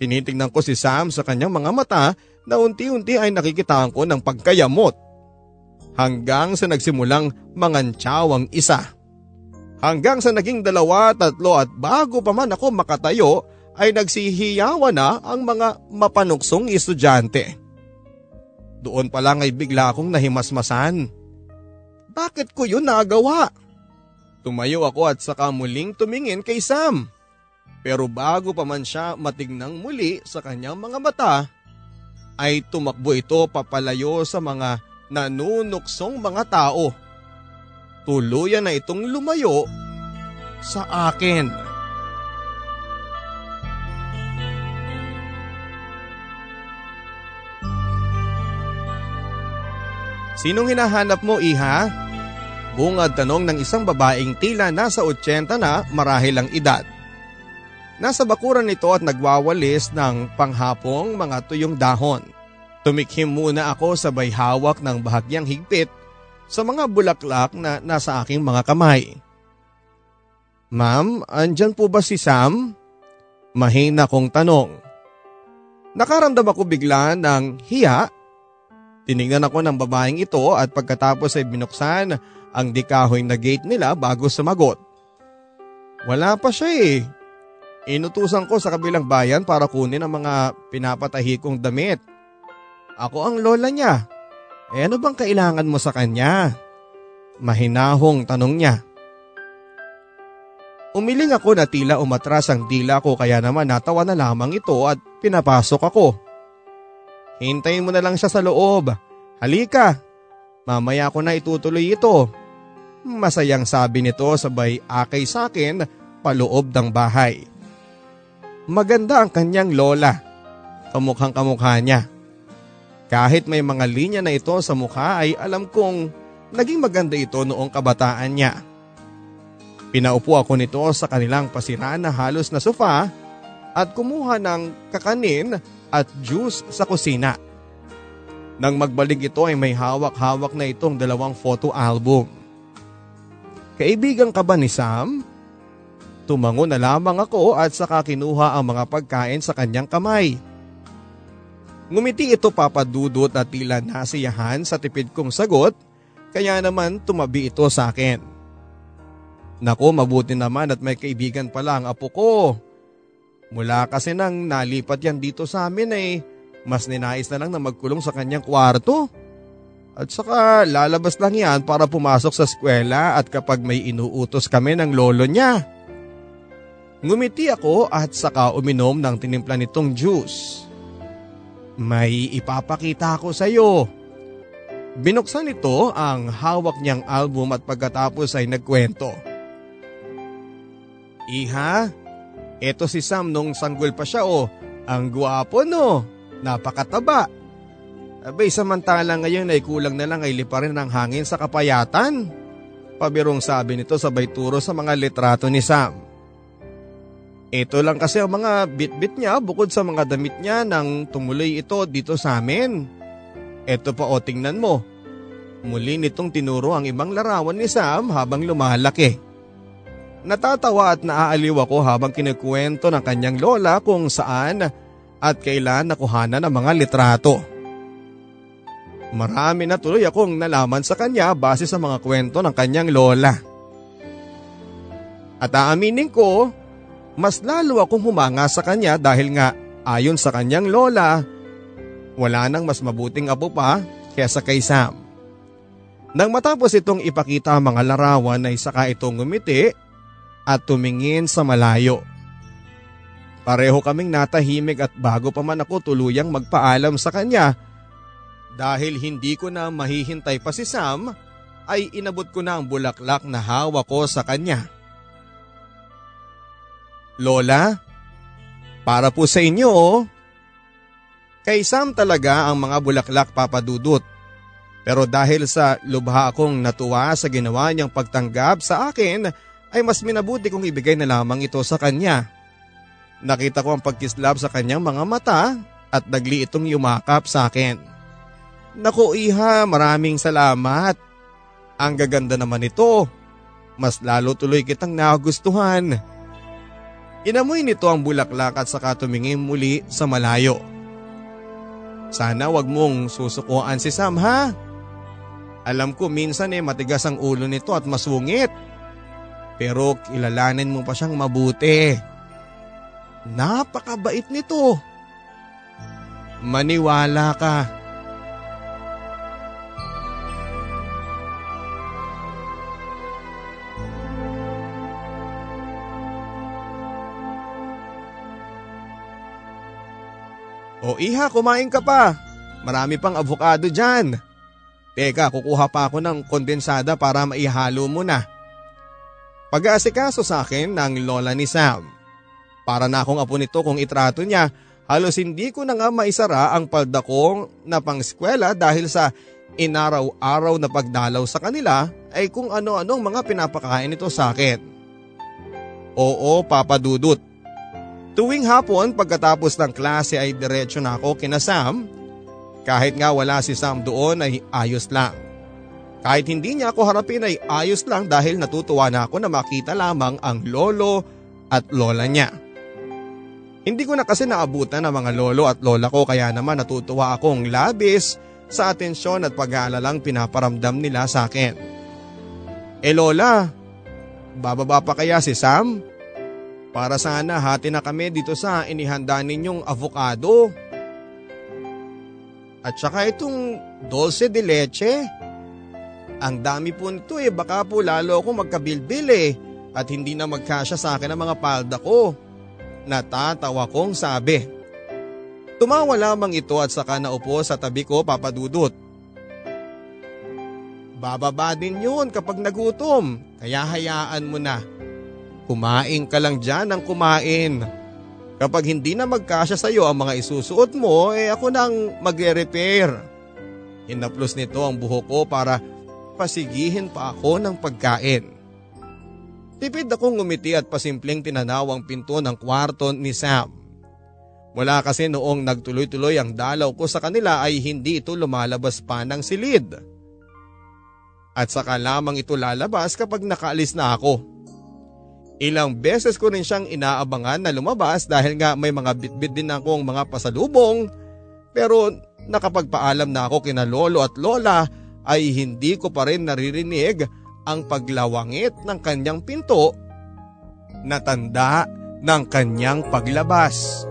Tinitingnan ko si Sam sa kanyang mga mata na unti-unti ay nakikitaan ko ng pagkayamot. Hanggang sa nagsimulang mangantsaw ang isa. Hanggang sa naging dalawa, tatlo at bago pa man ako makatayo ay nagsihiyawan na ang mga mapanuksong estudyante. Doon pa lang ay bigla akong nahimasmasan. Bakit ko yun nagawa? Tumayo ako at saka muling tumingin kay Sam. Pero bago pa man siya matignang muli sa kanyang mga mata, ay tumakbo ito papalayo sa mga nanunuksong mga tao. Tuluyan na itong lumayo sa akin. Sinong hinahanap mo, iha? Bungad tanong ng isang babaeng tila nasa 80 na marahil ang edad. Nasa bakuran nito at nagwawalis ng panghapong mga tuyong dahon. Tumikhim muna ako sabay hawak ng bahagyang higpit sa mga bulaklak na nasa aking mga kamay. Ma'am, andyan po ba si Sam? Mahina kong tanong. Nakaramdam ako bigla ng hiya Tiningnan ako ng babaeng ito at pagkatapos ay binuksan ang dikahoy na gate nila bago sumagot. Wala pa siya eh. Inutusan ko sa kabilang bayan para kunin ang mga pinapatahi kong damit. Ako ang lola niya. Eh ano bang kailangan mo sa kanya? Mahinahong tanong niya. Umiling ako na tila umatras ang dila ko kaya naman natawa na lamang ito at pinapasok ako. Hintayin mo na lang siya sa loob. Halika, mamaya ko na itutuloy ito. Masayang sabi nito sabay akay sa akin paloob ng bahay. Maganda ang kanyang lola. Kamukhang kamukha niya. Kahit may mga linya na ito sa mukha ay alam kong naging maganda ito noong kabataan niya. Pinaupo ako nito sa kanilang pasiraan na halos na sofa at kumuha ng kakanin at juice sa kusina. Nang magbalik ito ay may hawak-hawak na itong dalawang photo album. Kaibigan ka ba ni Sam? Tumango na lamang ako at saka kinuha ang mga pagkain sa kanyang kamay. Ngumiti ito papadudot at tila nasiyahan sa tipid kong sagot kaya naman tumabi ito sa akin. Nako mabuti naman at may kaibigan pala ang apo ko. Mula kasi nang nalipat yan dito sa amin ay mas ninais na lang na magkulong sa kanyang kwarto. At saka lalabas lang yan para pumasok sa eskwela at kapag may inuutos kami ng lolo niya. Ngumiti ako at saka uminom ng tinimpla nitong juice. May ipapakita ako sa iyo. Binuksan nito ang hawak niyang album at pagkatapos ay nagkwento. Iha, eto si Sam nung sanggol pa siya oh. Ang guwapo no, napakataba. Abay samantala ngayon ay kulang na lang ay liparin ng hangin sa kapayatan. Pabirong sabi nito sabay turo sa mga litrato ni Sam. Ito lang kasi ang mga bit-bit niya bukod sa mga damit niya nang tumuloy ito dito sa amin. Ito pa o tingnan mo. Muli nitong tinuro ang ibang larawan ni Sam habang lumalaki. Natatawa at naaaliw ako habang kinukwento ng kanyang lola kung saan at kailan nakuhanan ang mga litrato. Marami na tuloy akong nalaman sa kanya base sa mga kwento ng kanyang lola. At aaminin ko, mas lalo akong humanga sa kanya dahil nga ayon sa kanyang lola, wala nang mas mabuting apo pa kesa kay Sam. Nang matapos itong ipakita ang mga larawan ay saka itong ngumiti at tumingin sa malayo. Pareho kaming natahimik at bago pa man ako tuluyang magpaalam sa kanya dahil hindi ko na mahihintay pa si Sam, ay inabot ko na ang bulaklak na hawa ko sa kanya. Lola, para po sa inyo oh. Kay Sam talaga ang mga bulaklak papadudot. Pero dahil sa lubha akong natuwa sa ginawa niyang pagtanggap sa akin, ay mas minabuti kong ibigay na lamang ito sa kanya. Nakita ko ang pagkislap sa kanyang mga mata at nagli itong yumakap sa akin. Naku iha, maraming salamat. Ang gaganda naman ito. Mas lalo tuloy kitang nagustuhan. Inamoy nito ang bulaklak at saka tumingin muli sa malayo. Sana wag mong susukuan si Sam ha. Alam ko minsan eh matigas ang ulo nito at masungit. Pero kilalanin mo pa siyang mabuti. Napakabait nito. Maniwala ka. O iha, kumain ka pa. Marami pang avocado dyan. Teka, kukuha pa ako ng kondensada para maihalo mo na. Pag-aasikaso sa akin ng lola ni Sam. Para na akong apo nito kung itrato niya, halos hindi ko na nga maisara ang palda kong na pang-eskwela dahil sa inaraw-araw na pagdalaw sa kanila ay kung ano-anong mga pinapakain nito sa akin. Oo, Papa Dudut. Tuwing hapon pagkatapos ng klase ay diretsyo na ako kina Sam. Kahit nga wala si Sam doon ay ayos lang. Kahit hindi niya ako harapin ay ayos lang dahil natutuwa na ako na makita lamang ang lolo at lola niya. Hindi ko na kasi naabutan ang mga lolo at lola ko kaya naman natutuwa akong labis sa atensyon at pag-aalalang pinaparamdam nila sa akin. Eh lola, bababa pa kaya si Sam? Para sana hati na kami dito sa inihanda ninyong avocado. At saka itong dulce de leche. Ang dami po nito eh, baka po lalo ako magkabilbil eh at hindi na magkasya sa akin ang mga palda ko. Natatawa kong sabi. Tumawa lamang ito at saka naupo sa tabi ko papadudot. Bababa din yun kapag nagutom, kaya hayaan mo na. Kumain ka lang dyan ng kumain. Kapag hindi na magkasya sa iyo ang mga isusuot mo, eh ako nang magre-repair. Hinaplos nito ang buhok ko para pasigihin pa ako ng pagkain. Tipid akong ngumiti at pasimpleng tinanaw ang pinto ng kwarto ni Sam. Mula kasi noong nagtuloy-tuloy ang dalaw ko sa kanila ay hindi ito lumalabas pa ng silid. At saka lamang ito lalabas kapag nakaalis na ako. Ilang beses ko rin siyang inaabangan na lumabas dahil nga may mga bitbit din akong mga pasalubong. Pero nakapagpaalam na ako kina lolo at lola ay hindi ko pa rin naririnig ang paglawangit ng kanyang pinto na tanda ng kanyang paglabas.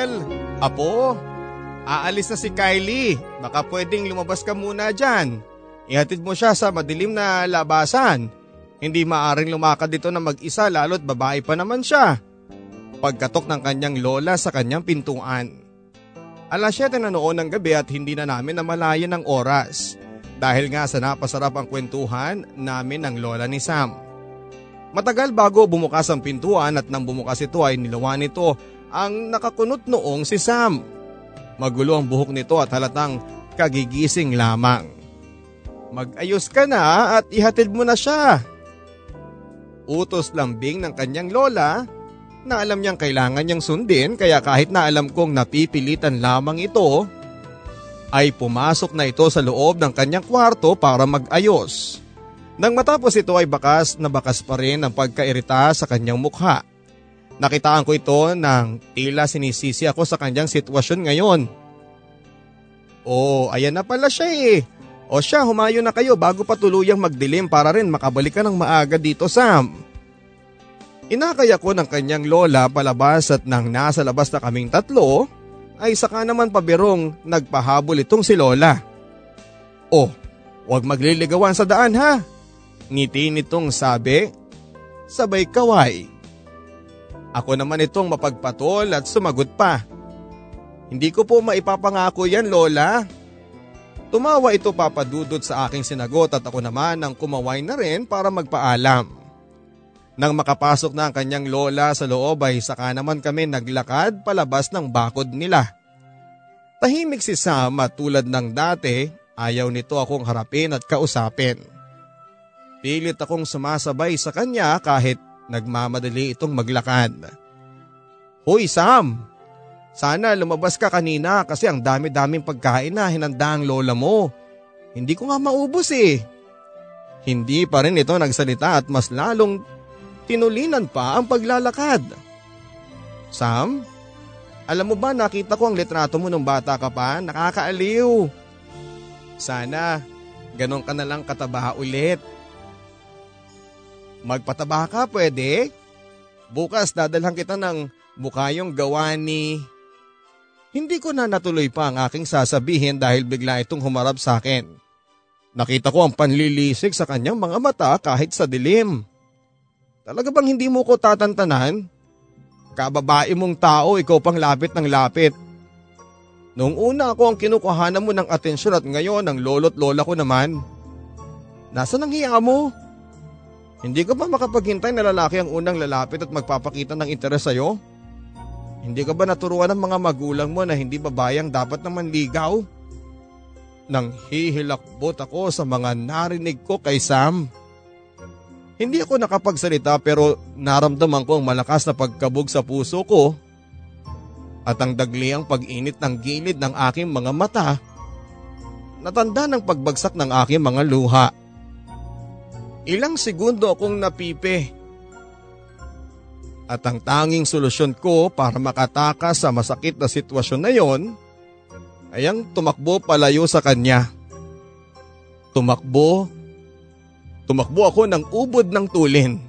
Samuel, Apo, aalis na si Kylie. Baka pwedeng lumabas ka muna dyan. Ihatid mo siya sa madilim na labasan. Hindi maaring lumakad dito na mag-isa lalo't babae pa naman siya. Pagkatok ng kanyang lola sa kanyang pintuan. Alas 7 na noon ng gabi at hindi na namin namalayan ng oras. Dahil nga sa napasarap ang kwentuhan namin ng lola ni Sam. Matagal bago bumukas ang pintuan at nang bumukas ito ay nilawan nito ang nakakunot noong si Sam. Magulo ang buhok nito at halatang kagigising lamang. Mag-ayos ka na at ihatid mo na siya. Utos lambing ng kanyang lola na alam niyang kailangan niyang sundin kaya kahit na alam kong napipilitan lamang ito, ay pumasok na ito sa loob ng kanyang kwarto para mag-ayos. Nang matapos ito ay bakas na bakas pa rin ang pagkairita sa kanyang mukha. Nakitaan ko ito nang tila sinisisi ako sa kanyang sitwasyon ngayon. Oh, ayan na pala siya eh. O siya, humayo na kayo bago pa tuluyang magdilim para rin makabalik ka ng maaga dito, Sam. Inakay ako ng kanyang lola palabas at nang nasa labas na kaming tatlo, ay saka naman pabirong nagpahabol itong si lola. Oh, huwag magliligawan sa daan ha. Ngiti nitong sabi, sabay kaway. Ako naman itong mapagpatol at sumagot pa. Hindi ko po maipapangako yan Lola. Tumawa ito papadudod sa aking sinagot at ako naman ang kumaway na rin para magpaalam. Nang makapasok na ang kanyang lola sa loob ay saka naman kami naglakad palabas ng bakod nila. Tahimik si Sam at tulad ng dati, ayaw nito akong harapin at kausapin. Pilit akong sumasabay sa kanya kahit nagmamadali itong maglakad. Hoy Sam, sana lumabas ka kanina kasi ang dami-daming pagkain na hinanda ang lola mo. Hindi ko nga maubos eh. Hindi pa rin ito nagsalita at mas lalong tinulinan pa ang paglalakad. Sam, alam mo ba nakita ko ang litrato mo nung bata ka pa? Nakakaaliw. Sana ganon ka na lang kataba ulit. Magpataba ka pwede? Bukas dadalhan kita ng mukayong gawa ni... Hindi ko na natuloy pa ang aking sasabihin dahil bigla itong humarap sa akin. Nakita ko ang panlilisik sa kanyang mga mata kahit sa dilim. Talaga bang hindi mo ko tatantanan? Kababae mong tao, ikaw pang lapit ng lapit. Noong una ako ang kinukuhanan mo ng atensyon at ngayon ang lolo't lola ko naman. Nasaan ang hiya mo? Hindi ka ba makapaghintay na lalaki ang unang lalapit at magpapakita ng interes sa'yo? Hindi ka ba naturuan ng mga magulang mo na hindi babayang dapat naman ligaw? Nang hihilakbot ako sa mga narinig ko kay Sam. Hindi ako nakapagsalita pero naramdaman ko ang malakas na pagkabog sa puso ko at ang dagliang pag-init ng gilid ng aking mga mata. Natanda ng pagbagsak ng aking mga luha. Ilang segundo akong napipi at ang tanging solusyon ko para makatakas sa masakit na sitwasyon na yon ay ang tumakbo palayo sa kanya. Tumakbo, tumakbo ako ng ubod ng tulin.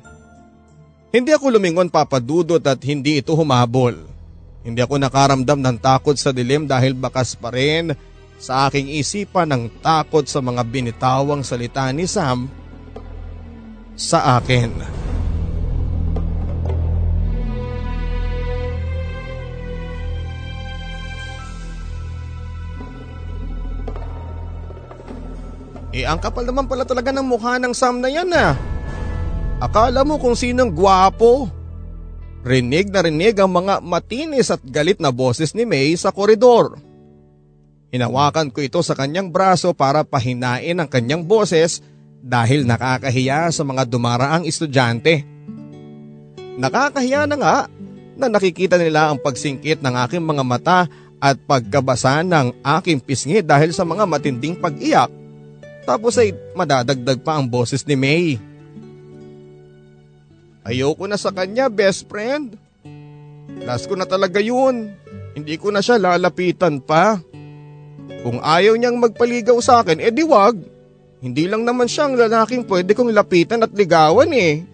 Hindi ako lumingon papadudot at hindi ito humabol. Hindi ako nakaramdam ng takot sa dilim dahil bakas pa rin sa aking isipan ng takot sa mga binitawang salita ni Sam sa akin. Eh ang kapal naman pala talaga ng mukha ng Sam na yan ah. Akala mo kung sinong gwapo. Rinig na rinig ang mga matinis at galit na boses ni May sa koridor. Hinawakan ko ito sa kanyang braso para pahinain ang kanyang boses dahil nakakahiya sa mga dumaraang estudyante. Nakakahiya na nga na nakikita nila ang pagsingkit ng aking mga mata at pagkabasa ng aking pisngi dahil sa mga matinding pag-iyak tapos ay madadagdag pa ang boses ni May. Ayoko na sa kanya, best friend. Last ko na talaga yun. Hindi ko na siya lalapitan pa. Kung ayaw niyang magpaligaw sa akin, edi wag. Hindi lang naman siya ang lalaking pwede kong lapitan at ligawan eh.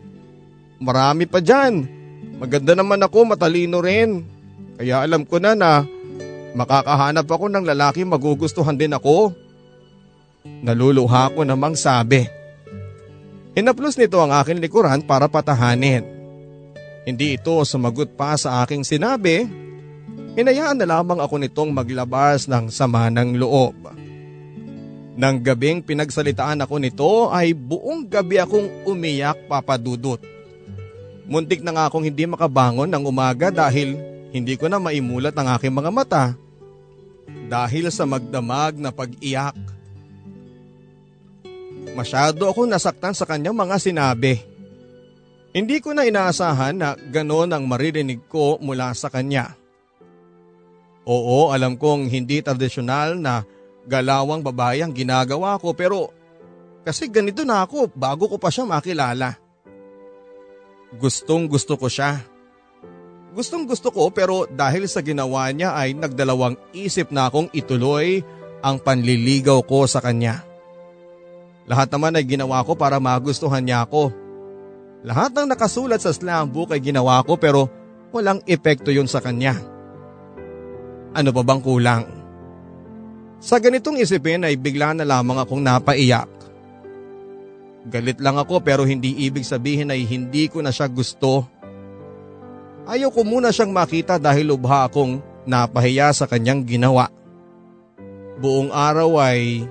Marami pa dyan. Maganda naman ako, matalino rin. Kaya alam ko na na makakahanap ako ng lalaki magugustuhan din ako. Naluluha ko namang sabi. Hinaplos nito ang aking likuran para patahanin. Hindi ito sumagot pa sa aking sinabi. Hinayaan na lamang ako nitong maglabas ng sama ng loob. Nang gabing pinagsalitaan ako nito ay buong gabi akong umiyak papadudot. Muntik na nga akong hindi makabangon ng umaga dahil hindi ko na maimulat ang aking mga mata. Dahil sa magdamag na pag-iyak. Masyado ako nasaktan sa kanyang mga sinabi. Hindi ko na inaasahan na ganon ang maririnig ko mula sa kanya. Oo, alam kong hindi tradisyonal na galawang babae ang ginagawa ko pero kasi ganito na ako bago ko pa siya makilala. Gustong gusto ko siya. Gustong gusto ko pero dahil sa ginawa niya ay nagdalawang isip na akong ituloy ang panliligaw ko sa kanya. Lahat naman ay ginawa ko para magustuhan niya ako. Lahat ng nakasulat sa slam book ay ginawa ko pero walang epekto yun sa kanya. Ano pa bang kulang? Sa ganitong isipin ay bigla na lamang akong napaiyak. Galit lang ako pero hindi ibig sabihin ay hindi ko na siya gusto. Ayaw ko muna siyang makita dahil lubha akong napahiya sa kanyang ginawa. Buong araw ay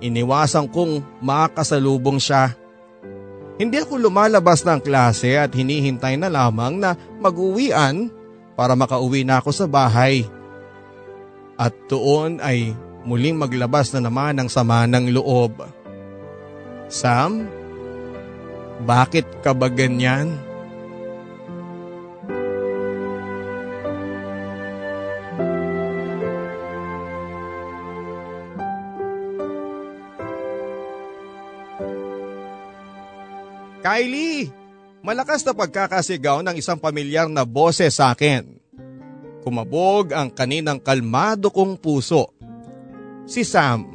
Iniwasan kong makasalubong siya. Hindi ako lumalabas ng klase at hinihintay na lamang na mag-uwian para makauwi na ako sa bahay. At doon ay muling maglabas na naman ng sama ng loob. Sam, bakit ka ba ganyan? Kylie! Malakas na pagkakasigaw ng isang pamilyar na boses sa akin. Kumabog ang kaninang kalmado kong puso. Si Sam.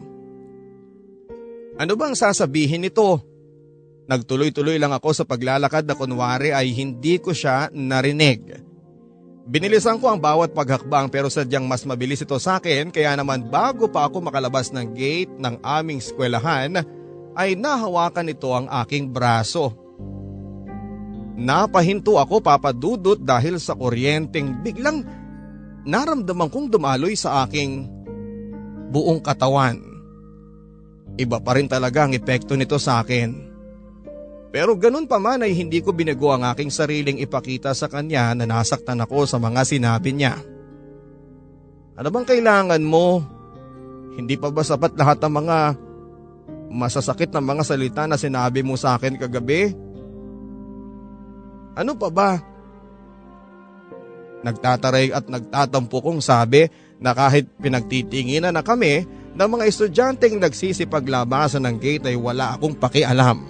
Ano bang sasabihin nito? Nagtuloy-tuloy lang ako sa paglalakad na kunwari ay hindi ko siya narinig. Binilisan ko ang bawat paghakbang pero sadyang mas mabilis ito sa akin kaya naman bago pa ako makalabas ng gate ng aming eskwelahan ay nahawakan nito ang aking braso. Napahinto ako papadudot dahil sa kuryenteng biglang naramdaman kong dumaloy sa aking buong katawan. Iba pa rin talaga ang epekto nito sa akin. Pero ganun pa man ay hindi ko binago ang aking sariling ipakita sa kanya na nasaktan ako sa mga sinabi niya. Ano bang kailangan mo? Hindi pa ba sapat lahat ng mga masasakit na mga salita na sinabi mo sa akin kagabi? Ano pa ba? Nagtataray at nagtatampo kong sabi na kahit pinagtitinginan na kami ng mga estudyanteng nagsisipaglabasan ng gate ay wala akong pakialam.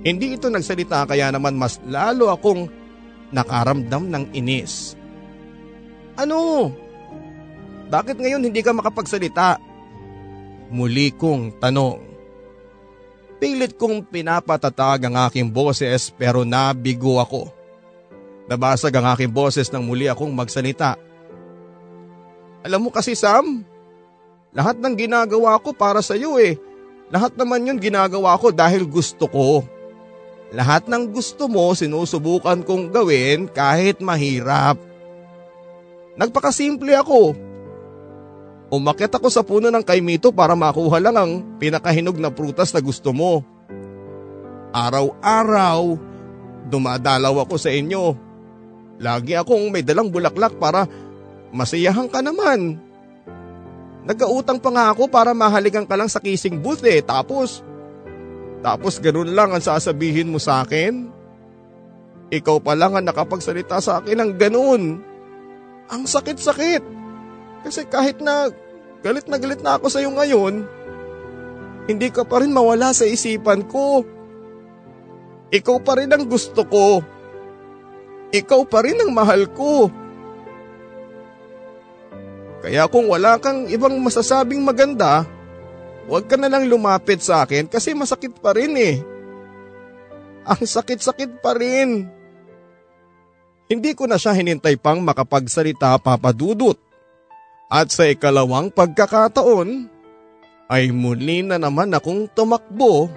Hindi ito nagsalita kaya naman mas lalo akong nakaramdam ng inis. Ano? Bakit ngayon hindi ka makapagsalita? Muli kong tanong. Pilit kong pinapatatag ang aking boses pero nabigo ako. Nabasag ang aking boses nang muli akong magsalita. Alam mo kasi Sam, lahat ng ginagawa ko para sa iyo eh. Lahat naman yun ginagawa ko dahil gusto ko. Lahat ng gusto mo sinusubukan kong gawin kahit mahirap. Nagpakasimple ako Umakyat ako sa puno ng kaimito para makuha lang ang pinakahinog na prutas na gusto mo. Araw-araw, dumadalaw ako sa inyo. Lagi akong may dalang bulaklak para masiyahan ka naman. Nagkautang pa nga ako para mahalikan ka lang sa kissing booth eh. Tapos, tapos ganun lang ang sasabihin mo sa akin? Ikaw pa lang ang nakapagsalita sa akin ng ganun. Ang sakit-sakit. Kasi kahit na galit na galit na ako sa iyo ngayon, hindi ka pa rin mawala sa isipan ko. Ikaw pa rin ang gusto ko. Ikaw pa rin ang mahal ko. Kaya kung wala kang ibang masasabing maganda, huwag ka na lang lumapit sa akin kasi masakit pa rin eh. Ang sakit-sakit pa rin. Hindi ko na siya hinintay pang makapagsalita papadudot. At sa ikalawang pagkakataon, ay muli na naman akong tumakbo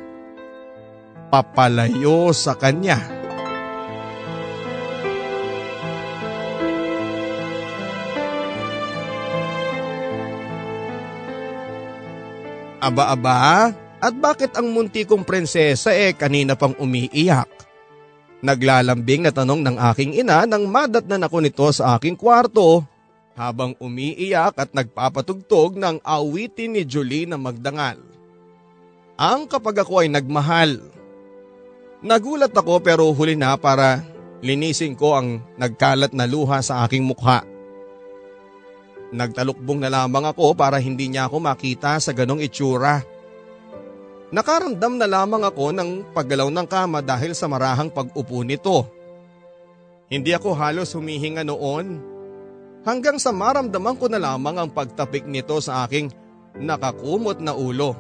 papalayo sa kanya. Aba-aba, at bakit ang munti kong prinsesa eh kanina pang umiiyak? Naglalambing na tanong ng aking ina nang madatnan ako nito sa aking kwarto habang umiiyak at nagpapatugtog ng awitin ni Julie na magdangal. Ang kapag ako ay nagmahal. Nagulat ako pero huli na para linisin ko ang nagkalat na luha sa aking mukha. Nagtalukbong na lamang ako para hindi niya ako makita sa ganong itsura. Nakaramdam na lamang ako ng paggalaw ng kama dahil sa marahang pag-upo nito. Hindi ako halos humihinga noon. Hanggang sa maramdaman ko na lamang ang pagtapik nito sa aking nakakumot na ulo.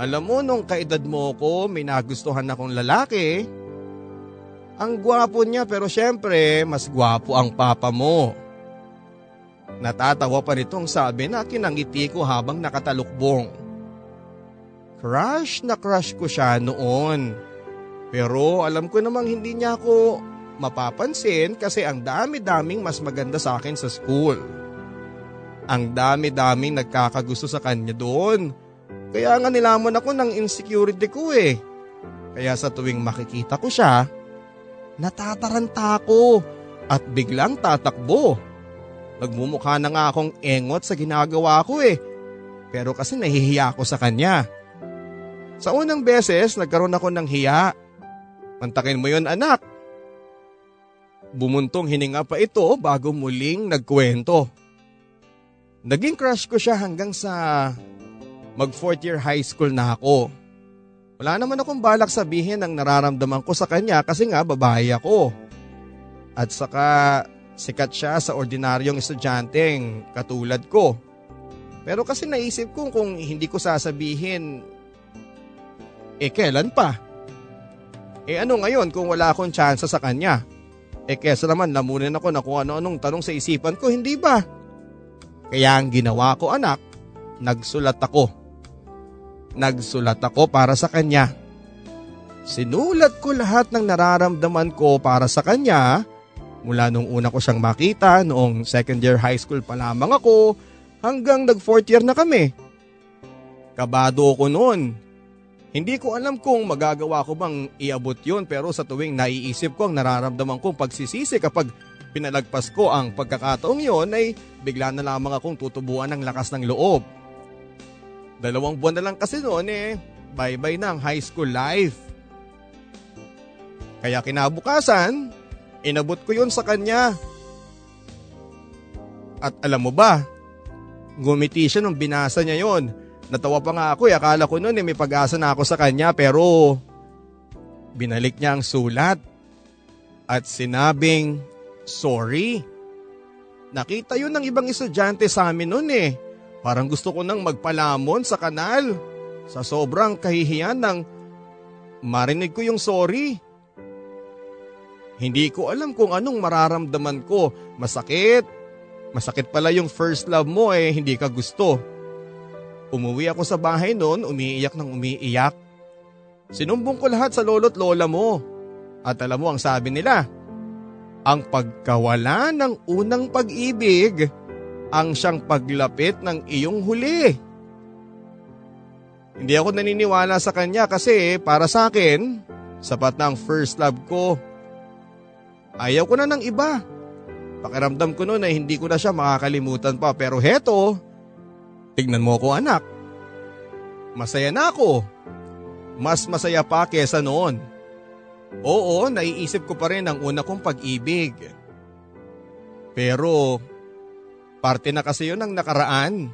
Alam mo nung kaedad mo ko may nagustuhan akong lalaki. Ang gwapo niya pero syempre mas gwapo ang papa mo. Natatawa pa nitong sabi na kinangiti ko habang nakatalukbong. Crush na crush ko siya noon. Pero alam ko namang hindi niya ako mapapansin kasi ang dami-daming mas maganda sa akin sa school. Ang dami-daming nagkakagusto sa kanya doon. Kaya nga nilamon ako ng insecurity ko eh. Kaya sa tuwing makikita ko siya, natataranta ako at biglang tatakbo. Nagmumukha na nga akong engot sa ginagawa ko eh. Pero kasi nahihiya ako sa kanya. Sa unang beses, nagkaroon ako ng hiya. Mantakin mo yon anak. Bumuntong hininga pa ito bago muling nagkwento. Naging crush ko siya hanggang sa mag fourth year high school na ako. Wala naman akong balak sabihin ang nararamdaman ko sa kanya kasi nga babae ako. At saka sikat siya sa ordinaryong estudyanteng katulad ko. Pero kasi naisip ko kung hindi ko sasabihin eh kailan pa? Eh ano ngayon kung wala akong tsansa sa kanya? Eh kesa naman lamunin ako na kung ano-anong tanong sa isipan ko, hindi ba? Kaya ang ginawa ko anak, nagsulat ako. Nagsulat ako para sa kanya. Sinulat ko lahat ng nararamdaman ko para sa kanya mula nung una ko siyang makita noong second year high school pa lamang ako hanggang nag fourth year na kami. Kabado ko noon hindi ko alam kung magagawa ko bang iabot yun pero sa tuwing naiisip ko ang nararamdaman kong pagsisisi kapag pinalagpas ko ang pagkakataong yon ay bigla na lamang akong tutubuan ng lakas ng loob. Dalawang buwan na lang kasi noon eh, bye-bye na ang high school life. Kaya kinabukasan, inabot ko yun sa kanya. At alam mo ba, gumiti siya nung binasa niya yon Natawa pa nga ako eh. Akala ko noon eh may pag-asa na ako sa kanya pero binalik niya ang sulat at sinabing sorry. Nakita yun ng ibang estudyante sa amin noon eh. Parang gusto ko nang magpalamon sa kanal. Sa sobrang kahihiyan ng marinig ko yung sorry. Hindi ko alam kung anong mararamdaman ko. Masakit. Masakit pala yung first love mo eh, hindi ka gusto. Umuwi ako sa bahay noon, umiiyak ng umiiyak. Sinumbong ko lahat sa lolo't lola mo. At alam mo ang sabi nila, ang pagkawala ng unang pag-ibig ang siyang paglapit ng iyong huli. Hindi ako naniniwala sa kanya kasi para sa akin, sapat na ang first love ko. Ayaw ko na ng iba. Pakiramdam ko noon na hindi ko na siya makakalimutan pa pero heto, Tignan mo ako anak. Masaya na ako. Mas masaya pa kesa noon. Oo, naiisip ko pa rin ang una kong pag-ibig. Pero parte na kasi yun ng nakaraan.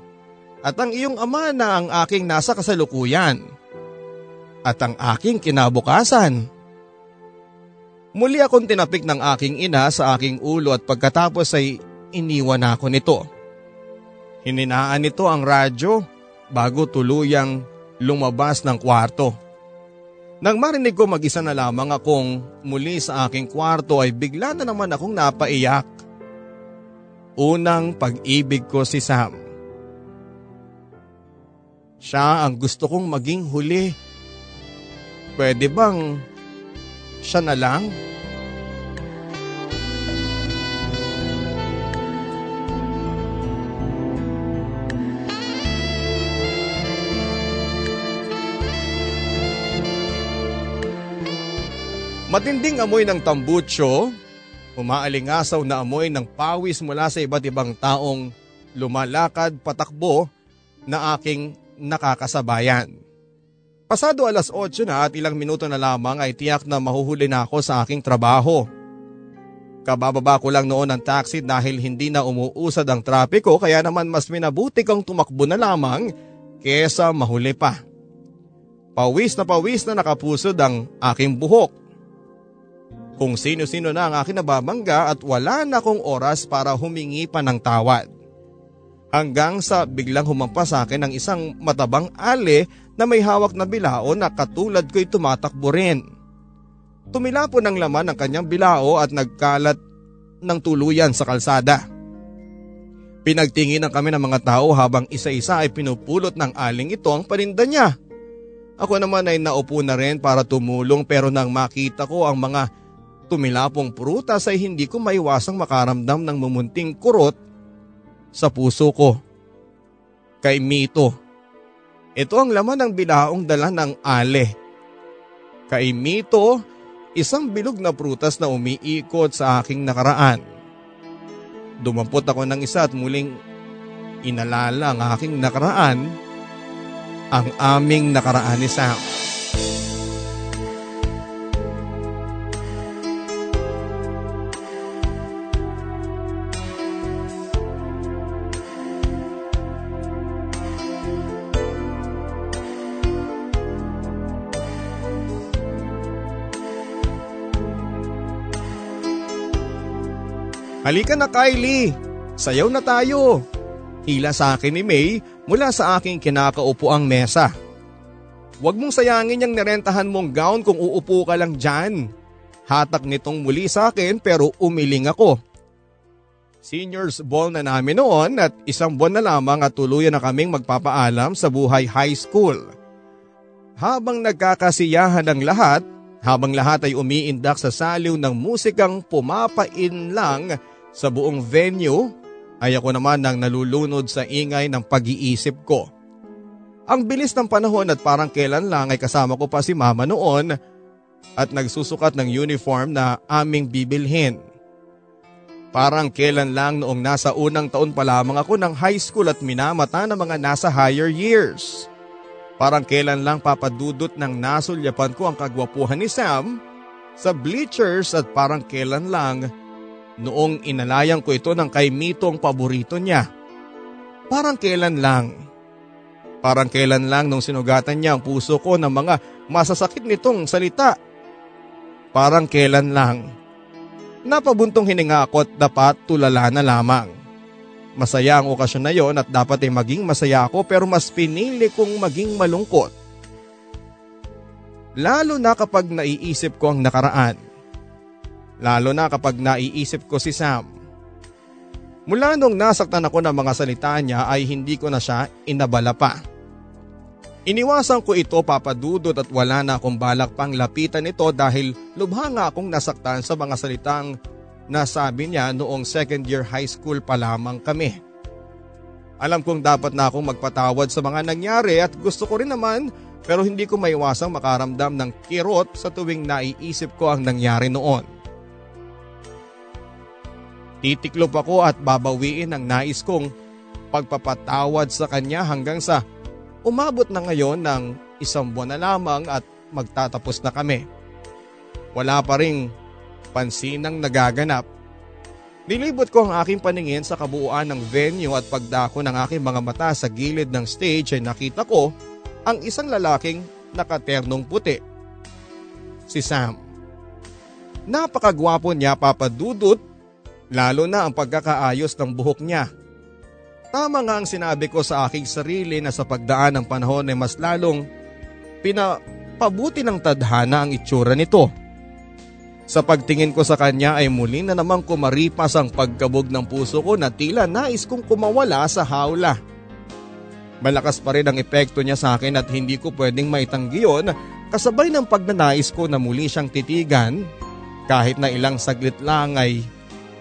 At ang iyong ama na ang aking nasa kasalukuyan. At ang aking kinabukasan. Muli akong tinapik ng aking ina sa aking ulo at pagkatapos ay iniwan ako nito. Hininaan nito ang radyo bago tuluyang lumabas ng kwarto. Nang marinig ko mag-isa na lamang akong muli sa aking kwarto ay bigla na naman akong napaiyak. Unang pag-ibig ko si Sam. Siya ang gusto kong maging huli. Pwede bang siya na lang? Matinding amoy ng tambucho, umaalingasaw na amoy ng pawis mula sa iba't ibang taong lumalakad patakbo na aking nakakasabayan. Pasado alas 8 na at ilang minuto na lamang ay tiyak na mahuhuli na ako sa aking trabaho. Kabababa ko lang noon ng taxi dahil hindi na umuusad ang trapiko kaya naman mas minabuti kong tumakbo na lamang kesa mahuli pa. Pawis na pawis na nakapusod ang aking buhok kung sino-sino na ang akin nababangga at wala na akong oras para humingi pa ng tawad. Hanggang sa biglang humampas sa akin ng isang matabang ale na may hawak na bilao na katulad ko'y tumatakbo rin. Tumila po ng laman ang kanyang bilao at nagkalat ng tuluyan sa kalsada. Pinagtingin kami ng mga tao habang isa-isa ay pinupulot ng aling ito ang paninda niya. Ako naman ay naupo na rin para tumulong pero nang makita ko ang mga tumilapong prutas ay hindi ko maiwasang makaramdam ng mumunting kurot sa puso ko. Kay Mito. Ito ang laman ng bilaong dala ng ale. Kay Mito, isang bilog na prutas na umiikot sa aking nakaraan. Dumampot ako ng isa at muling inalala ang aking nakaraan, ang aming nakaraan ni Sam. Halika na Kylie, sayaw na tayo. Hila sa akin ni May mula sa aking kinakaupo ang mesa. Huwag mong sayangin yung nirentahan mong gown kung uupo ka lang dyan. Hatak nitong muli sa akin pero umiling ako. Seniors ball na namin noon at isang buwan na lamang at tuluyan na kaming magpapaalam sa buhay high school. Habang nagkakasiyahan ang lahat, habang lahat ay umiindak sa saliw ng musikang pumapain lang sa buong venue, ay ako naman nang nalulunod sa ingay ng pag-iisip ko. Ang bilis ng panahon at parang kailan lang ay kasama ko pa si mama noon at nagsusukat ng uniform na aming bibilhin. Parang kailan lang noong nasa unang taon pa lamang ako ng high school at minamata ng mga nasa higher years. Parang kailan lang papadudot ng nasulyapan ko ang kagwapuhan ni Sam sa bleachers at parang kailan lang noong inalayan ko ito ng kay Mito ang paborito niya. Parang kailan lang. Parang kailan lang nung sinugatan niya ang puso ko ng mga masasakit nitong salita. Parang kailan lang. Napabuntong hininga ako at dapat tulala na lamang. Masaya ang okasyon na yon at dapat ay maging masaya ako pero mas pinili kong maging malungkot. Lalo na kapag naiisip ko ang nakaraan. Lalo na kapag naiisip ko si Sam. Mula nung nasaktan ako ng mga salita niya ay hindi ko na siya inabala pa. Iniwasan ko ito papadudot at wala na akong balak pang lapitan ito dahil lubha nga akong nasaktan sa mga salitang Nasabi niya noong second year high school pa lamang kami. Alam kong dapat na akong magpatawad sa mga nangyari at gusto ko rin naman pero hindi ko maiwasang makaramdam ng kirot sa tuwing naiisip ko ang nangyari noon. Titiklop ako at babawiin ang nais kong pagpapatawad sa kanya hanggang sa umabot na ngayon ng isang buwan na lamang at magtatapos na kami. Wala pa ring pansinang nagaganap. Nilibot ko ang aking paningin sa kabuuan ng venue at pagdako ng aking mga mata sa gilid ng stage ay nakita ko ang isang lalaking nakaternong puti. Si Sam. Napakagwapo niya papadudot lalo na ang pagkakaayos ng buhok niya. Tama nga ang sinabi ko sa aking sarili na sa pagdaan ng panahon ay mas lalong pina pabuti ng tadhana ang itsura nito. Sa pagtingin ko sa kanya ay muli na namang kumaripas ang pagkabog ng puso ko na tila nais kong kumawala sa hawla. Malakas pa rin ang epekto niya sa akin at hindi ko pwedeng maitanggi yun kasabay ng pagnanais ko na muli siyang titigan kahit na ilang saglit lang ay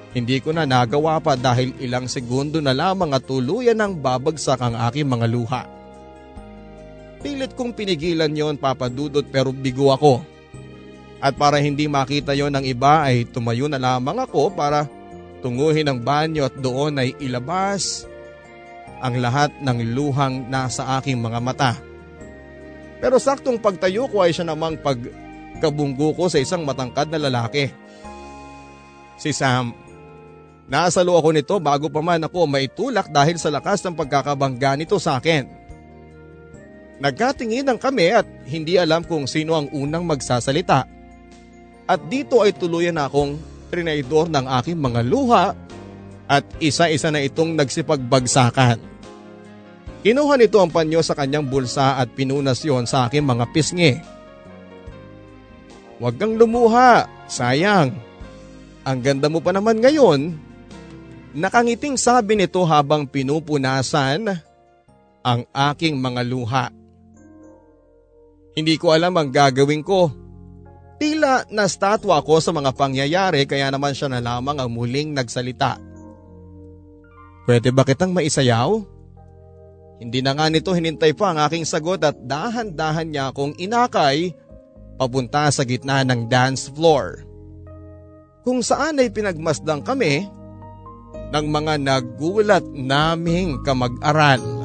hindi ko na nagawa pa dahil ilang segundo na lamang at tuluyan ng babagsak ang aking mga luha. Pilit kong pinigilan yon papadudot pero bigo ako. At para hindi makita yon ng iba ay tumayo na lamang ako para tunguhin ang banyo at doon ay ilabas ang lahat ng luhang nasa aking mga mata. Pero saktong pagtayo ko ay siya namang pagkabunggo ko sa isang matangkad na lalaki. Si Sam. Nasalo ako nito bago pa man ako maitulak dahil sa lakas ng pagkakabangga nito sa akin. Nagkatinginan kami at hindi alam kung sino ang unang magsasalita. At dito ay tuluyan akong trinaydor ng aking mga luha at isa-isa na itong nagsipagbagsakan. Kinuha nito ang panyo sa kanyang bulsa at pinunas yon sa aking mga pisngi. Huwag kang lumuha, sayang. Ang ganda mo pa naman ngayon. Nakangiting sabi nito habang pinupunasan ang aking mga luha. Hindi ko alam ang gagawin ko. Tila nastatwa ako sa mga pangyayari kaya naman siya na lamang ang muling nagsalita. Pwede ba kitang maisayaw? Hindi na nga nito hinintay pa ang aking sagot at dahan-dahan niya akong inakay papunta sa gitna ng dance floor. Kung saan ay pinagmasdang kami ng mga nagulat naming kamag-aral.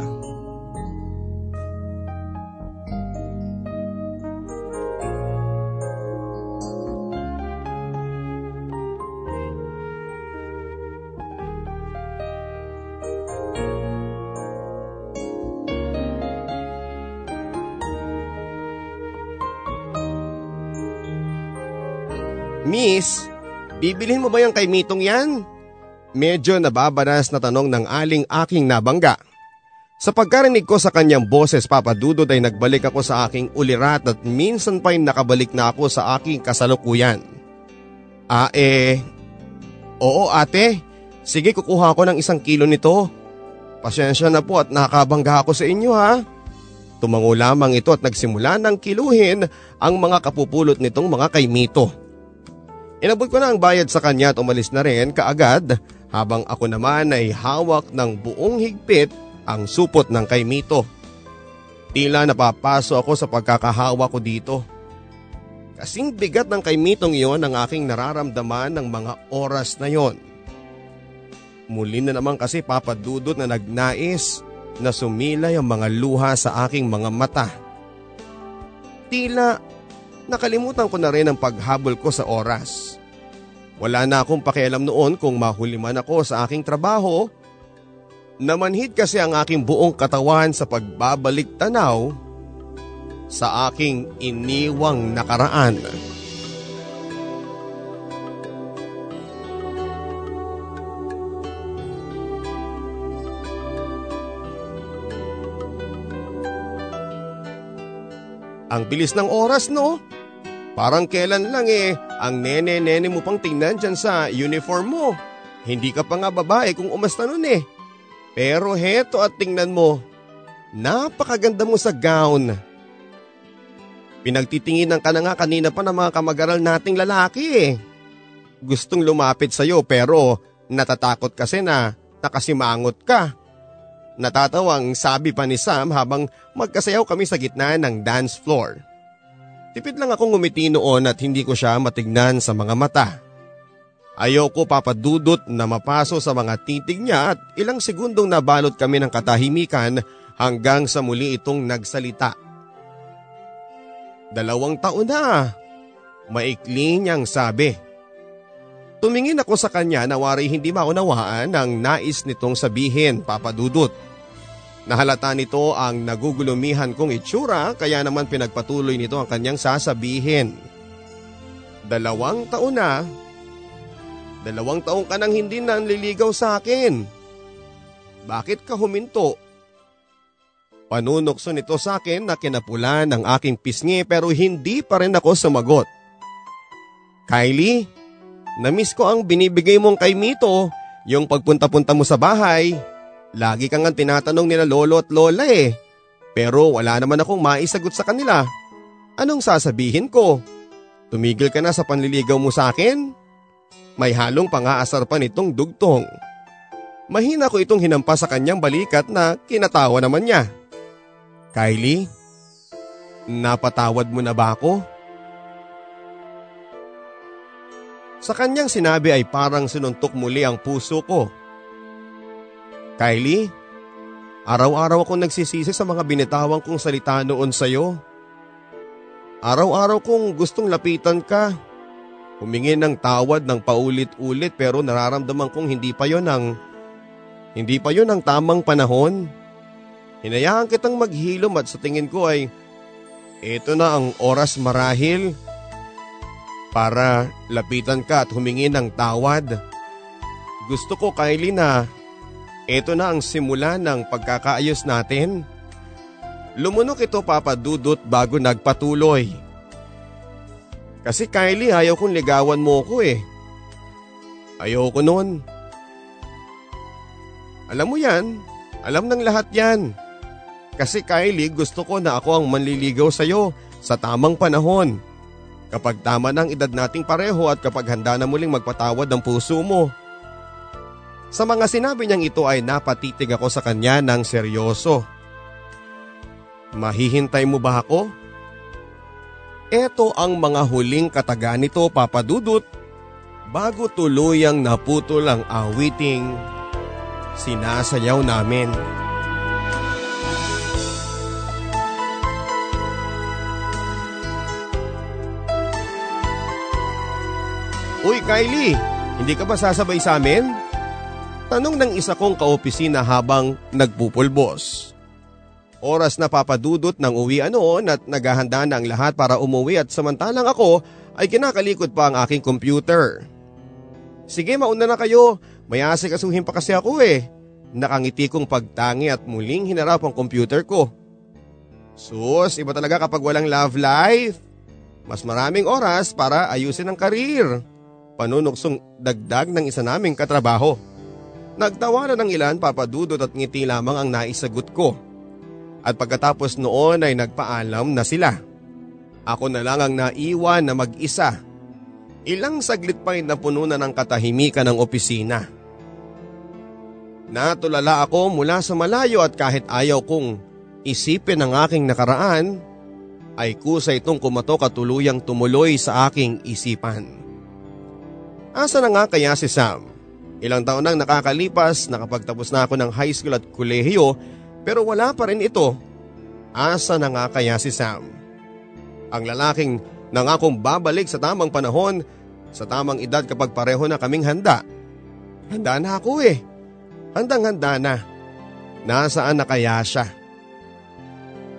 Miss, bibilhin mo ba yung kay Mitong yan? Medyo nababanas na tanong ng aling aking nabangga. Sa pagkarinig ko sa kanyang boses papadudod ay nagbalik ako sa aking ulirat at minsan pa'y nakabalik na ako sa aking kasalukuyan. Ah eh, oo ate, sige kukuha ko ng isang kilo nito. Pasensya na po at nakabangga ako sa inyo ha. Tumango lamang ito at nagsimula ng kiluhin ang mga kapupulot nitong mga kaimito. Inabot ko na ang bayad sa kanya at umalis na rin kaagad habang ako naman ay hawak ng buong higpit ang supot ng kay Mito. Tila napapaso ako sa pagkakahawa ko dito. Kasing bigat ng kay Mitong iyon ang aking nararamdaman ng mga oras na yon. Muli na naman kasi papadudot na nagnais na sumilay ang mga luha sa aking mga mata. Tila nakalimutan ko na rin ang paghabol ko sa oras. Wala na akong pakialam noon kung mahuli man ako sa aking trabaho. Namanhid kasi ang aking buong katawan sa pagbabalik tanaw sa aking iniwang nakaraan. Ang bilis ng oras no? Parang kailan lang eh, ang nene-nene mo pang tingnan dyan sa uniform mo. Hindi ka pa nga babae kung umasta nun eh. Pero heto at tingnan mo, napakaganda mo sa gown. Pinagtitinginan ka na nga kanina pa ng mga kamag-aral nating lalaki eh. Gustong lumapit sa'yo pero natatakot kasi na nakasimangot ka. Natatawang sabi pa ni Sam habang magkasayaw kami sa gitna ng dance floor. Tipid lang akong ngumiti noon at hindi ko siya matignan sa mga mata. Ayoko papadudot na mapaso sa mga titig niya at ilang segundong nabalot kami ng katahimikan hanggang sa muli itong nagsalita. Dalawang taon na, maikli niyang sabi. Tumingin ako sa kanya na wari hindi maunawaan ang nais nitong sabihin, papadudot. Nahalata nito ang nagugulumihan kong itsura kaya naman pinagpatuloy nito ang kanyang sasabihin. Dalawang taon na. Dalawang taon ka nang hindi nanliligaw sa akin. Bakit ka huminto? Panunokso nito sa akin na kinapulan ng aking pisngi pero hindi pa rin ako sumagot. Kylie, namiss ko ang binibigay mong kay Mito, yung pagpunta-punta mo sa bahay. Lagi kang ang tinatanong nila lolo at lola eh. Pero wala naman akong maisagot sa kanila. Anong sasabihin ko? Tumigil ka na sa panliligaw mo sa akin? May halong pangaasar pa nitong dugtong. Mahina ko itong hinampas sa kanyang balikat na kinatawa naman niya. Kylie, napatawad mo na ba ako? Sa kanyang sinabi ay parang sinuntok muli ang puso ko. Kylie, araw-araw akong nagsisisi sa mga binitawang kong salita noon sa'yo. Araw-araw kong gustong lapitan ka. Humingi ng tawad ng paulit-ulit pero nararamdaman kong hindi pa yon ang hindi pa yon ang tamang panahon. Hinayaan kitang maghilom at sa tingin ko ay ito na ang oras marahil para lapitan ka at humingi ng tawad. Gusto ko Kylie na ito na ang simula ng pagkakaayos natin. Lumunok ito papadudot bago nagpatuloy. Kasi Kylie ayaw kong ligawan mo ko eh. Ayaw ko noon. Alam mo yan, alam ng lahat yan. Kasi Kylie gusto ko na ako ang manliligaw sa iyo sa tamang panahon. Kapag tama ng edad nating pareho at kapag handa na muling magpatawad ang puso mo. Sa mga sinabi niyang ito ay napatitig ako sa kanya ng seryoso. Mahihintay mo ba ako? Ito ang mga huling kataga nito papadudot bago tuluyang naputol ang awiting sinasayaw namin. Uy Kylie, hindi ka ba sasabay sa amin? Tanong ng isa kong kaopisina habang nagpupulbos. Oras na papadudot ng uwi noon at naghahanda na ang lahat para umuwi at samantalang ako ay kinakalikod pa ang aking computer. Sige mauna na kayo, may asikasuhin pa kasi ako eh. Nakangiti kong pagtangi at muling hinarap ang computer ko. Sus, iba talaga kapag walang love life. Mas maraming oras para ayusin ang karir panunuksong dagdag ng isa naming katrabaho. Nagtawanan ng ilan papadudot at ngiti lamang ang naisagot ko. At pagkatapos noon ay nagpaalam na sila. Ako na lang ang naiwan na mag-isa. Ilang saglit pa ay napuno na ng katahimikan ng opisina. Natulala ako mula sa malayo at kahit ayaw kong isipin ang aking nakaraan, ay kusa itong kumatok at tuluyang tumuloy sa aking isipan. Asa na nga kaya si Sam? Ilang taon nang nakakalipas, nakapagtapos na ako ng high school at kolehiyo pero wala pa rin ito. Asa na nga kaya si Sam? Ang lalaking nangakong babalik sa tamang panahon, sa tamang edad kapag pareho na kaming handa. Handa na ako eh. Handang handa na. Nasaan na kaya siya?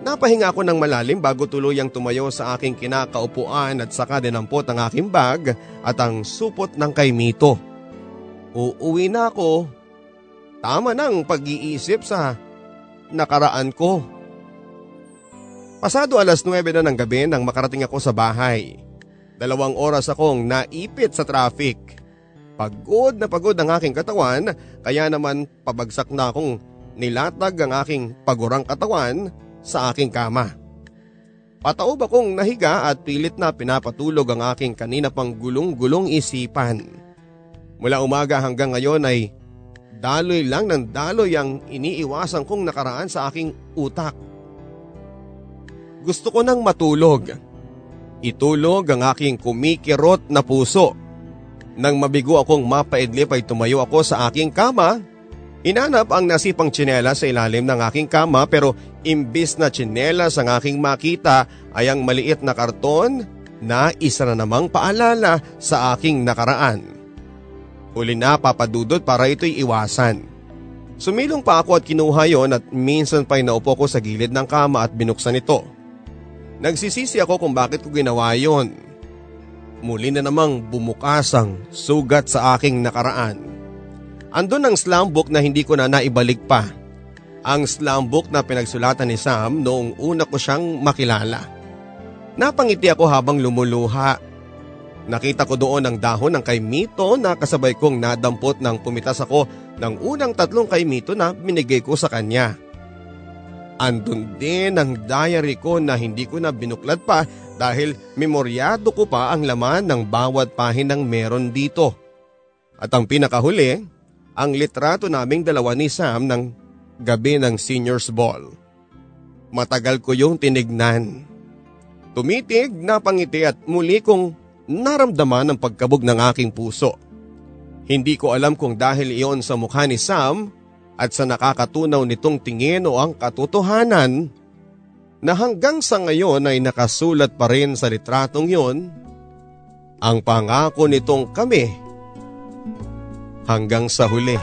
Napahinga ako ng malalim bago tuluyang tumayo sa aking kinakaupuan at saka dinampot ang aking bag at ang supot ng kay Mito. Uuwi na ako. Tama nang pag-iisip sa nakaraan ko. Pasado alas 9 na ng gabi nang makarating ako sa bahay. Dalawang oras akong naipit sa traffic. Pagod na pagod ang aking katawan kaya naman pabagsak na akong nilatag ang aking pagurang katawan sa aking kama. Pataob akong nahiga at pilit na pinapatulog ang aking kanina pang gulong-gulong isipan. Mula umaga hanggang ngayon ay daloy lang ng daloy ang iniiwasan kong nakaraan sa aking utak. Gusto ko nang matulog. Itulog ang aking kumikirot na puso. Nang mabigo akong mapaidlip ay tumayo ako sa aking kama Inanap ang nasipang tsinela sa ilalim ng aking kama pero imbis na tsinelas ang aking makita ay ang maliit na karton na isa na namang paalala sa aking nakaraan. Huli na papadudot para ito'y iwasan. Sumilong pa ako at kinuha yon at minsan pa'y naupo ko sa gilid ng kama at binuksan ito. Nagsisisi ako kung bakit ko ginawa yon. Muli na namang bumukas ang sugat sa aking nakaraan. Andun ang slam book na hindi ko na naibalik pa. ang slam book na pinagsulatan ni Sam noong una ko siyang makilala. Napangiti ako habang lumuluha. Nakita ko doon ang dahon ng kay Mito na kasabay kong nadampot nang pumitas ako ng unang tatlong kay Mito na binigay ko sa kanya. Andun din ang diary ko na hindi ko na binuklat pa dahil memoryado ko pa ang laman ng bawat pahinang meron dito. At ang pinakahuli, ang litrato naming dalawa ni Sam ng gabi ng seniors ball. Matagal ko yung tinignan. Tumitig, napangiti at muli kong naramdaman ang pagkabog ng aking puso. Hindi ko alam kung dahil iyon sa mukha ni Sam at sa nakakatunaw nitong tingin o ang katotohanan na hanggang sa ngayon ay nakasulat pa rin sa litratong yon ang pangako nitong kami hanggang sa huli.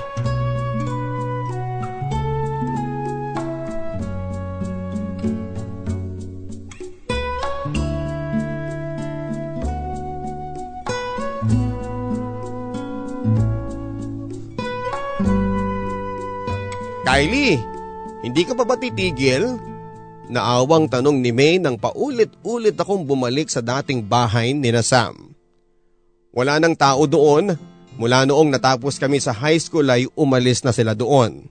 Kylie, hindi ka pa ba titigil? Naawang tanong ni May nang paulit-ulit akong bumalik sa dating bahay ni Sam. Wala nang tao doon, mula noong natapos kami sa high school ay umalis na sila doon.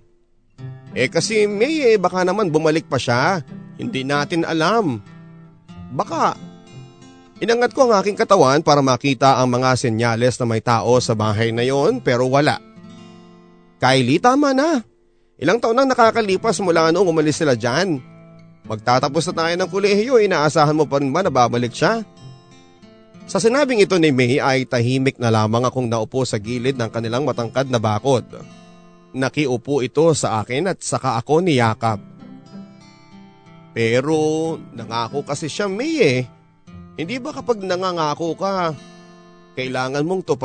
Eh kasi May eh, baka naman bumalik pa siya, hindi natin alam. Baka, inangat ko ang aking katawan para makita ang mga senyales na may tao sa bahay na yon pero wala. Kylie, tama na. Ilang taon nang nakakalipas mula noong umalis sila dyan. Magtatapos na tayo ng kulehiyo, inaasahan mo pa rin ba na babalik siya? Sa sinabing ito ni May ay tahimik na lamang akong naupo sa gilid ng kanilang matangkad na bakod. Nakiupo ito sa akin at saka ako niyakap. Pero nangako kasi siya May eh. Hindi ba kapag nangangako ka, kailangan mong to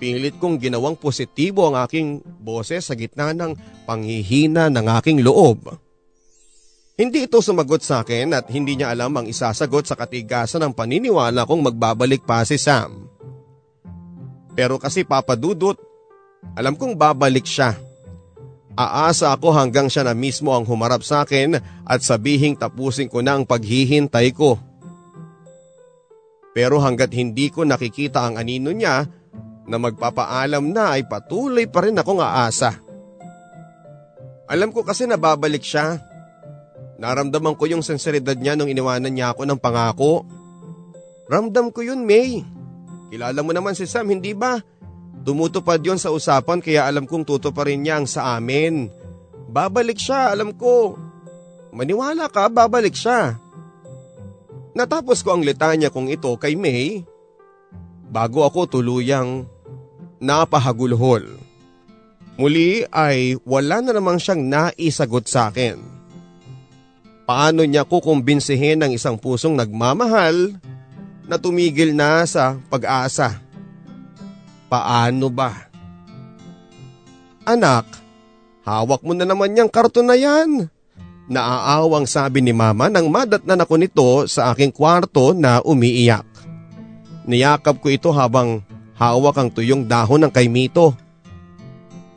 Pilit kong ginawang positibo ang aking boses sa gitna ng panghihina ng aking loob. Hindi ito sumagot sa akin at hindi niya alam ang isasagot sa katigasan ng paniniwala kong magbabalik pa si Sam. Pero kasi papadudot, alam kong babalik siya. Aasa ako hanggang siya na mismo ang humarap sa akin at sabihing tapusin ko na ang paghihintay ko. Pero hanggat hindi ko nakikita ang anino niya, na magpapaalam na ay patuloy pa rin akong aasa. Alam ko kasi nababalik siya. Naramdaman ko yung senseridad niya nung iniwanan niya ako ng pangako. Ramdam ko yun, May. Kilala mo naman si Sam, hindi ba? Tumutupad yon sa usapan kaya alam kong tutuparin niya ang sa amin. Babalik siya, alam ko. Maniwala ka, babalik siya. Natapos ko ang litanya kong ito kay May bago ako tuluyang napahagulhol. Muli ay wala na namang siyang naisagot sa akin. Paano niya kukumbinsihin ng isang pusong nagmamahal na tumigil na sa pag-asa? Paano ba? Anak, hawak mo na naman niyang karton na yan. Naaawang sabi ni mama nang madatnan ako nito sa aking kwarto na umiiyak. Niyakap ko ito habang hawak ang tuyong dahon ng kaimito.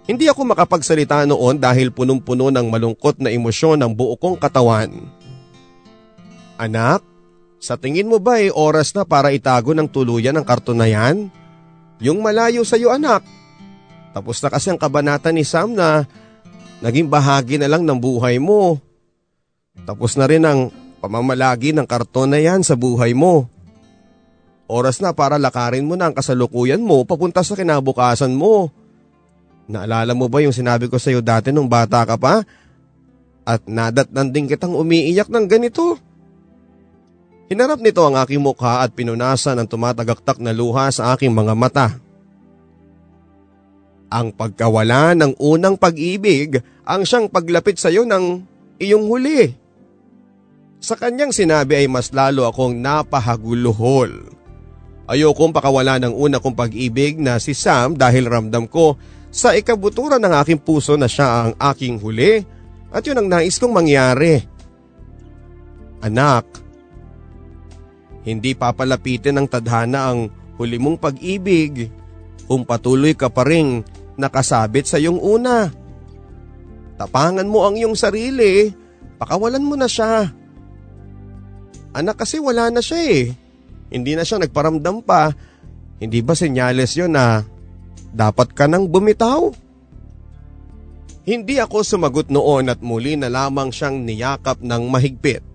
Hindi ako makapagsalita noon dahil punong-puno ng malungkot na emosyon ang buo kong katawan. Anak, sa tingin mo ba ay oras na para itago ng tuluyan ang karton na yan? Yung malayo sa iyo anak. Tapos na kasi ang kabanata ni Sam na naging bahagi na lang ng buhay mo. Tapos na rin ang pamamalagi ng karton na yan sa buhay mo. Oras na para lakarin mo na ang kasalukuyan mo papunta sa kinabukasan mo. Naalala mo ba yung sinabi ko sa iyo dati nung bata ka pa? At nadatnan din kitang umiiyak ng ganito. Hinarap nito ang aking mukha at pinunasan ang tumatagaktak na luha sa aking mga mata. Ang pagkawala ng unang pag-ibig ang siyang paglapit sa iyo ng iyong huli. Sa kanyang sinabi ay mas lalo akong napahaguluhol. Ayokong pakawala ng una kong pag-ibig na si Sam dahil ramdam ko sa ikabuturan ng aking puso na siya ang aking huli at yun ang nais kong mangyari. Anak, hindi papalapitin ng tadhana ang huli mong pag-ibig kung patuloy ka pa rin nakasabit sa iyong una. Tapangan mo ang iyong sarili. Pakawalan mo na siya. Anak kasi wala na siya eh. Hindi na siya nagparamdam pa. Hindi ba senyales yon na dapat ka nang bumitaw? Hindi ako sumagot noon at muli na lamang siyang niyakap ng mahigpit.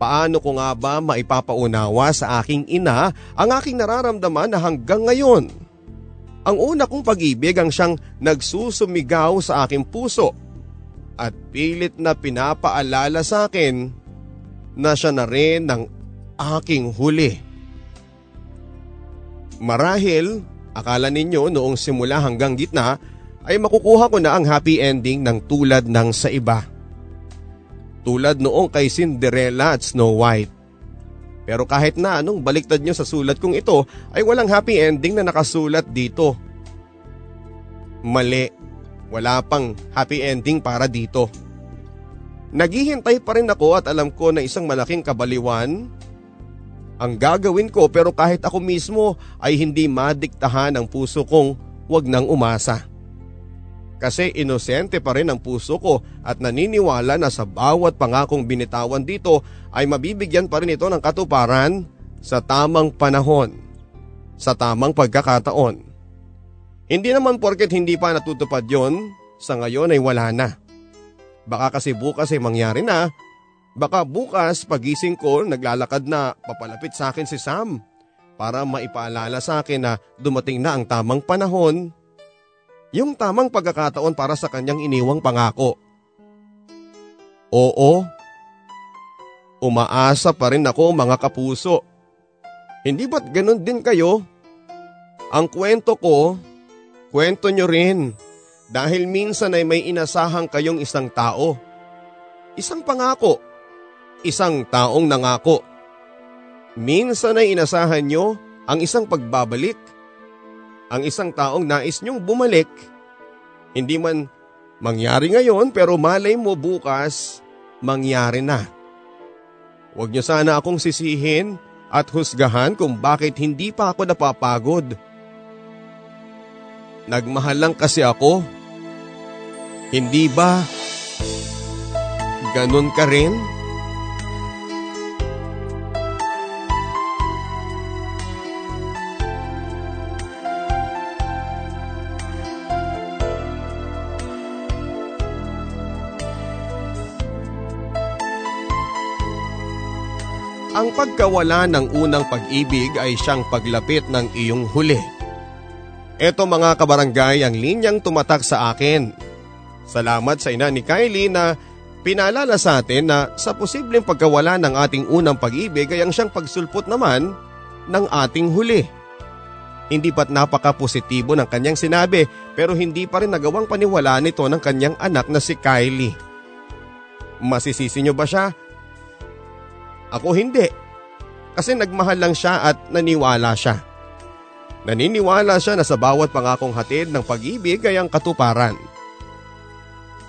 Paano ko nga ba maipapaunawa sa aking ina ang aking nararamdaman na hanggang ngayon? Ang una kong pag-ibig ang siyang nagsusumigaw sa aking puso at pilit na pinapaalala sa akin na siya na rin ng aking huli. Marahil, akala ninyo noong simula hanggang gitna ay makukuha ko na ang happy ending ng tulad ng sa iba. Tulad noong kay Cinderella at Snow White. Pero kahit na anong baliktad nyo sa sulat kong ito ay walang happy ending na nakasulat dito. Mali, wala pang happy ending para dito. Naghihintay pa rin ako at alam ko na isang malaking kabaliwan ang gagawin ko pero kahit ako mismo ay hindi madiktahan ang puso kong wag nang umasa. Kasi inosente pa rin ang puso ko at naniniwala na sa bawat pangakong binitawan dito ay mabibigyan pa rin ito ng katuparan sa tamang panahon, sa tamang pagkakataon. Hindi naman porket hindi pa natutupad yon, sa ngayon ay wala na. Baka kasi bukas ay mangyari na. Baka bukas pagising ko naglalakad na papalapit sa akin si Sam para maipaalala sa akin na dumating na ang tamang panahon yung tamang pagkakataon para sa kanyang iniwang pangako. Oo, umaasa pa rin ako mga kapuso. Hindi ba't ganun din kayo? Ang kwento ko, kwento nyo rin dahil minsan ay may inasahang kayong isang tao. Isang pangako, isang taong nangako. Minsan ay inasahan nyo ang isang pagbabalik ang isang taong nais niyong bumalik. Hindi man mangyari ngayon pero malay mo bukas mangyari na. Huwag niyo sana akong sisihin at husgahan kung bakit hindi pa ako napapagod. Nagmahal lang kasi ako. Hindi ba ganun ka rin? Ang pagkawala ng unang pag-ibig ay siyang paglapit ng iyong huli. Ito mga kabarangay ang linyang tumatak sa akin. Salamat sa ina ni Kylie na pinaalala sa atin na sa posibleng pagkawala ng ating unang pag-ibig ay ang siyang pagsulpot naman ng ating huli. Hindi pat napaka-positibo ng kanyang sinabi pero hindi pa rin nagawang paniwala nito ng kanyang anak na si Kylie. Masisisi niyo ba siya ako hindi. Kasi nagmahal lang siya at naniwala siya. Naniniwala siya na sa bawat pangakong hatid ng pag-ibig ay ang katuparan.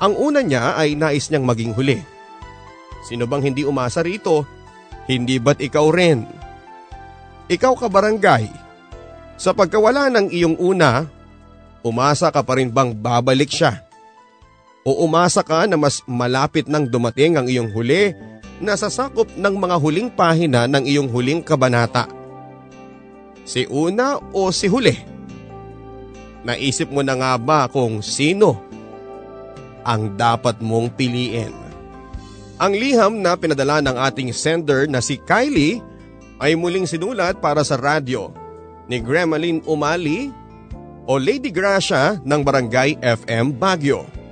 Ang una niya ay nais niyang maging huli. Sino bang hindi umasa rito? Hindi ba't ikaw rin? Ikaw ka barangay. Sa pagkawala ng iyong una, umasa ka pa rin bang babalik siya? O umasa ka na mas malapit nang dumating ang iyong huli nasasakop ng mga huling pahina ng iyong huling kabanata. Si una o si huli? Naisip mo na nga ba kung sino ang dapat mong piliin? Ang liham na pinadala ng ating sender na si Kylie ay muling sinulat para sa radyo ni Gremlin Umali o Lady Gracia ng Barangay FM Baguio.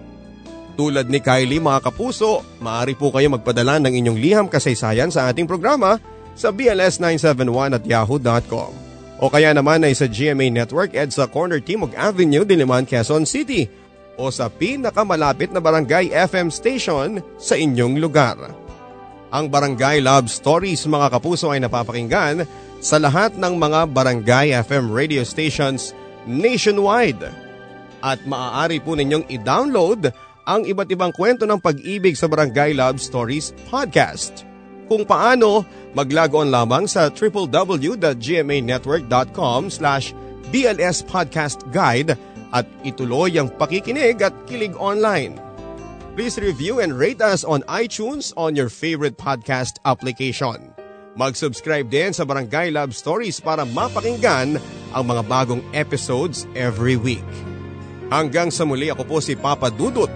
Tulad ni Kylie mga kapuso, maaari po kayo magpadala ng inyong liham kasaysayan sa ating programa sa bls971 at yahoo.com. O kaya naman ay sa GMA Network EDSA Corner Timog Avenue, Diliman, Quezon City o sa pinakamalapit na barangay FM station sa inyong lugar. Ang Barangay Love Stories mga kapuso ay napapakinggan sa lahat ng mga barangay FM radio stations nationwide. At maaari po ninyong i-download ang iba't ibang kwento ng pag-ibig sa Barangay Love Stories Podcast. Kung paano, maglago on lamang sa www.gmanetwork.com slash BLS Podcast at ituloy ang pakikinig at kilig online. Please review and rate us on iTunes on your favorite podcast application. Mag-subscribe din sa Barangay Love Stories para mapakinggan ang mga bagong episodes every week. Hanggang sa muli ako po si Papa Dudut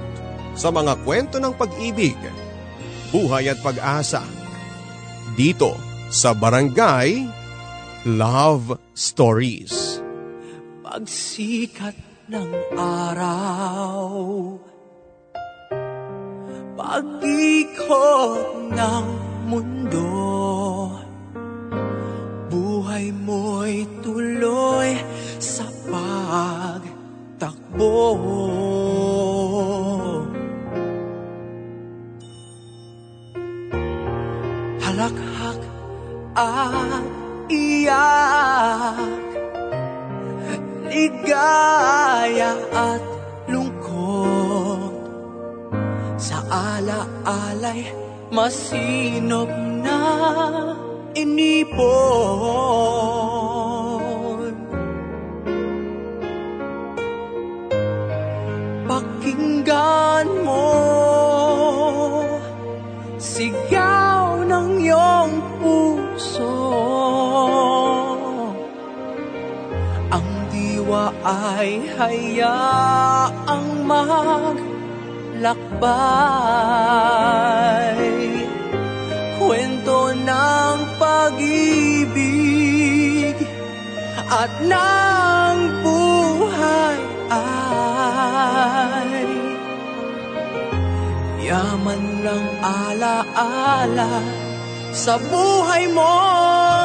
sa mga kwento ng pag-ibig, buhay at pag-asa. Dito sa Barangay Love Stories. Pagsikat ng araw Pag-ikot ng mundo Buhay mo'y tuloy sa pagtakbo Halakhak at iyak. Ligaya at lungkot. Sa ala-alay masinop na inipon. Pakinggan mo Sigaw iyong puso. Ang diwa ay hayaang maglakbay. Kwento ng pag-ibig at ng buhay ay Yaman ng alaala sa buhay mong